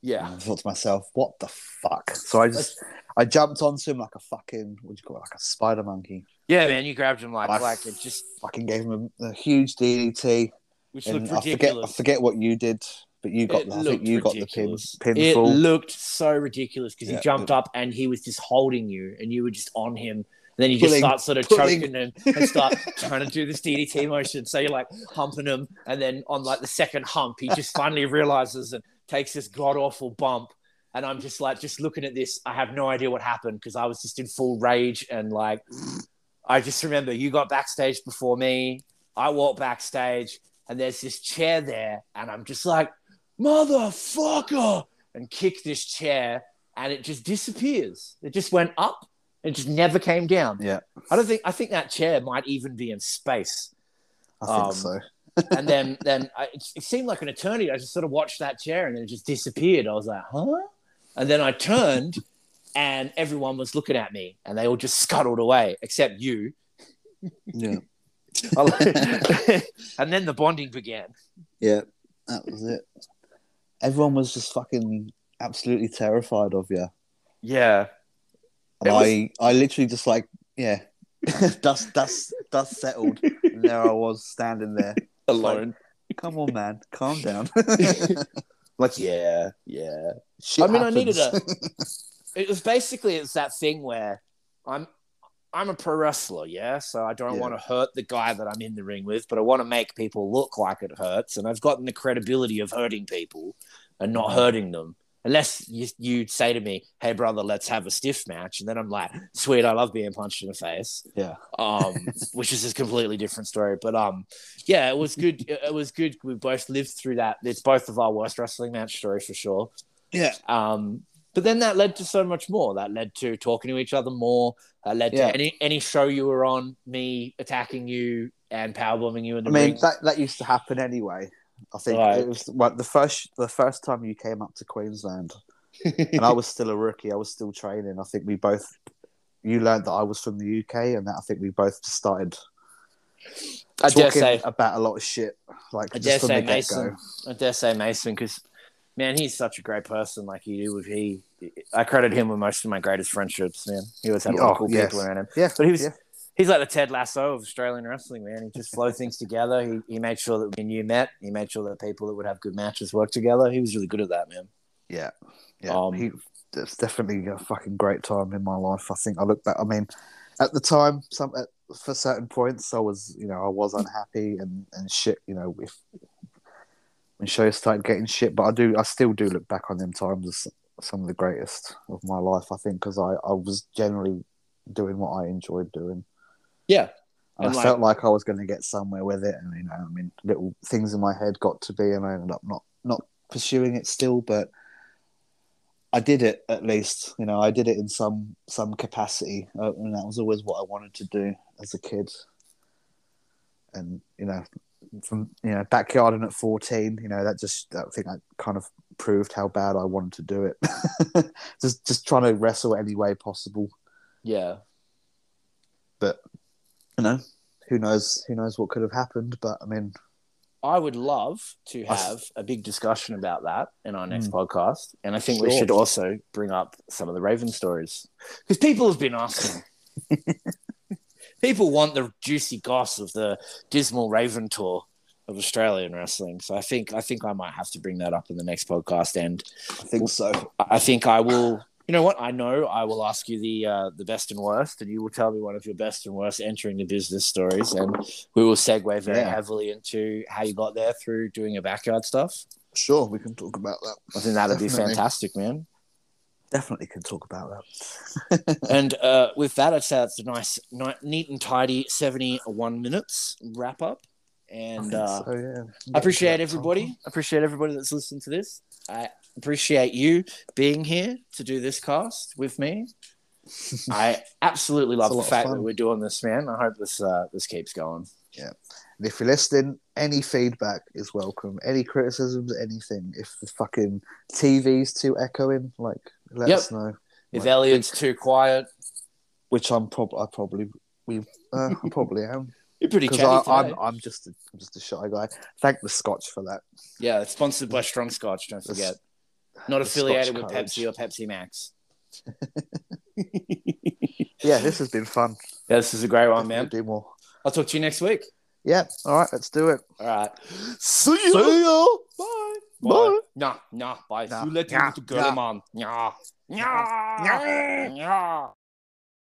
S1: Yeah.
S2: And I thought to myself, what the fuck? So I just, I jumped onto him like a fucking, what do you call it, like a spider monkey.
S1: Yeah, man, you grabbed him like
S2: I
S1: like it just
S2: Fucking gave him a, a huge DDT.
S1: which
S2: And
S1: looked
S2: I forget, I forget what you did, but you got,
S1: It
S2: the, I think
S1: looked
S2: you got the pin,
S1: ridiculous.
S2: pin
S1: It looked so ridiculous because
S2: Yeah.
S1: he jumped up and he was just holding you and you were just on him. And then you just
S2: Pulling-
S1: start sort of
S2: pulling.
S1: choking him and start trying to do this DDT motion. So you're like humping him, and then on like the second hump, he just finally realizes and takes this god awful bump. And I'm just like, just looking at this, I have no idea what happened because I was just in full rage and like, I just remember you got backstage before me. I walk backstage, and there's this chair there, and I'm just like, motherfucker, and kick this chair, and it just disappears. It just went up It just never came down.
S2: Yeah,
S1: I don't think I think that chair might even be in space.
S2: I think
S1: Um,
S2: so.
S1: And then then I, it, it seemed like an eternity. I just sort of watched that chair and then it just disappeared. I was like, huh? And then I turned and everyone was looking at me and they all just scuttled away except you.
S2: Yeah,
S1: and then the bonding began.
S2: yeah, that was it. Everyone was just fucking absolutely terrified of you.
S1: Yeah. Was-
S2: I, I literally just like, yeah, dust, dust, dust settled. and there I was standing there.
S1: Alone.
S2: Come on, man, calm down.
S1: Like, yeah, yeah.
S2: Shit
S1: I mean, I needed
S2: happens.
S1: it was basically it's that thing where I'm I'm a pro wrestler, yeah. So I don't
S2: Yeah.
S1: want to hurt the guy that I'm in the ring with, but I want to make people look like it hurts, and I've gotten the credibility of hurting people and not
S2: Mm-hmm.
S1: hurting them. Unless you you'd say to me, "Hey, brother, let's have a stiff match," and then I'm like, "Sweet, I love being punched in the face."
S2: yeah,
S1: um, which is a completely different story. But um, yeah, it was good. It it was good. We both lived through that. It's both of our worst wrestling match story for sure.
S2: yeah,
S1: Um, but then that led to so much more. That led to talking to each other more. That led
S2: Yeah.
S1: to any any show you were on, me attacking you and powerbombing you in the
S2: I mean,
S1: ring.
S2: that, that used to happen anyway. I think
S1: Right.
S2: it was the first the first time you came up to Queensland, and I was still a rookie. I was still training. I think we both you learned that I was from the UK, and that I think we both started
S1: I dare say,
S2: about a lot of shit, like
S1: I dare
S2: just from
S1: say Mason. I dare say Mason because. Man, he's such a great person. Like he would, he. I credit him with most of my greatest friendships. Man, he always had a lot of
S2: Oh,
S1: cool
S2: yes.
S1: people around him.
S2: Yeah,
S1: But he was
S2: yeah.
S1: he's like the Ted Lasso of Australian wrestling, man. He just flowed things together. He, he made sure that when you met, he made sure that people that would have good matches work together. He was really good at that, man.
S2: Yeah, yeah.
S1: Um,
S2: he, it's definitely a fucking great time in my life. I think I look back. I mean, at the time, some at, for certain points, I was, you know, I was unhappy and and shit. You know, if when shows started getting shit, but I do, I still do look back on them times as some of the greatest of my life. I think because I I was generally doing what I enjoyed doing.
S1: Yeah,
S2: And
S1: And
S2: I
S1: like-
S2: felt like I was going to get somewhere with it, and you know, I mean, little things in my head got to be, and I ended up not not pursuing it still, but I did it at least. You know, I did it in some some capacity, uh, and that was always what I wanted to do as a kid. And you know, from you know backyarding at fourteen, you know that just that thing that kind of proved how bad I wanted to do it. just just trying to wrestle any way possible.
S1: yeah.
S2: But you know, who knows? Who knows what could have happened? But I mean,
S1: I would love to have a big discussion about that in our next
S2: Hmm.
S1: podcast, and I think we should also bring up some of the Raven stories because people have been asking. people want the juicy goss of the dismal Raven tour of Australian wrestling, so I think I think I might have to bring that up in the next podcast, and
S2: I think so.
S1: I think I will. You know what? I know I will ask you the uh, the best and worst, and you will tell me one of your best and worst entering the business stories, and we will segue very
S2: Yeah.
S1: heavily into how you got there through doing a backyard stuff.
S2: Sure, we can talk about that.
S1: I think that'd be fantastic, man.
S2: Definitely can talk about that.
S1: And uh, with that, I'd say that's a nice, neat and tidy seventy-one minutes wrap up. And uh,
S2: so, yeah.
S1: I appreciate everybody. I appreciate everybody that's listened to this. I appreciate you being here to do this cast with me. I absolutely love the fact that we're doing this, man. I hope this uh, this keeps going.
S2: And if you're listening, any feedback is welcome. Any criticisms, anything. If the fucking TV's too echoing, like let
S1: Yep.
S2: us know.
S1: If
S2: Like,
S1: Elliot's too quiet,
S2: Which I'm probably, I probably, we, uh, I probably am
S1: you're pretty chatty
S2: I'm,
S1: today.
S2: I'm just, a, I'm just a shy guy. Thank the Scotch for that.
S1: Yeah, it's sponsored by Strong Scotch. Don't forget. Not affiliated with
S2: courage.
S1: Pepsi or Pepsi Max.
S2: Yeah, this has been fun.
S1: Yeah, this is a great one, man.
S2: Do more.
S1: I'll talk to you next week.
S2: Yeah. All right. Let's do it.
S1: All right.
S2: See you.
S1: See ya.
S2: Bye.
S1: Bye. Nah, nah, bye.
S2: Nah.
S1: You let me
S2: Nah.
S1: with the girl, man. Nah. Nah. Nah. Nah.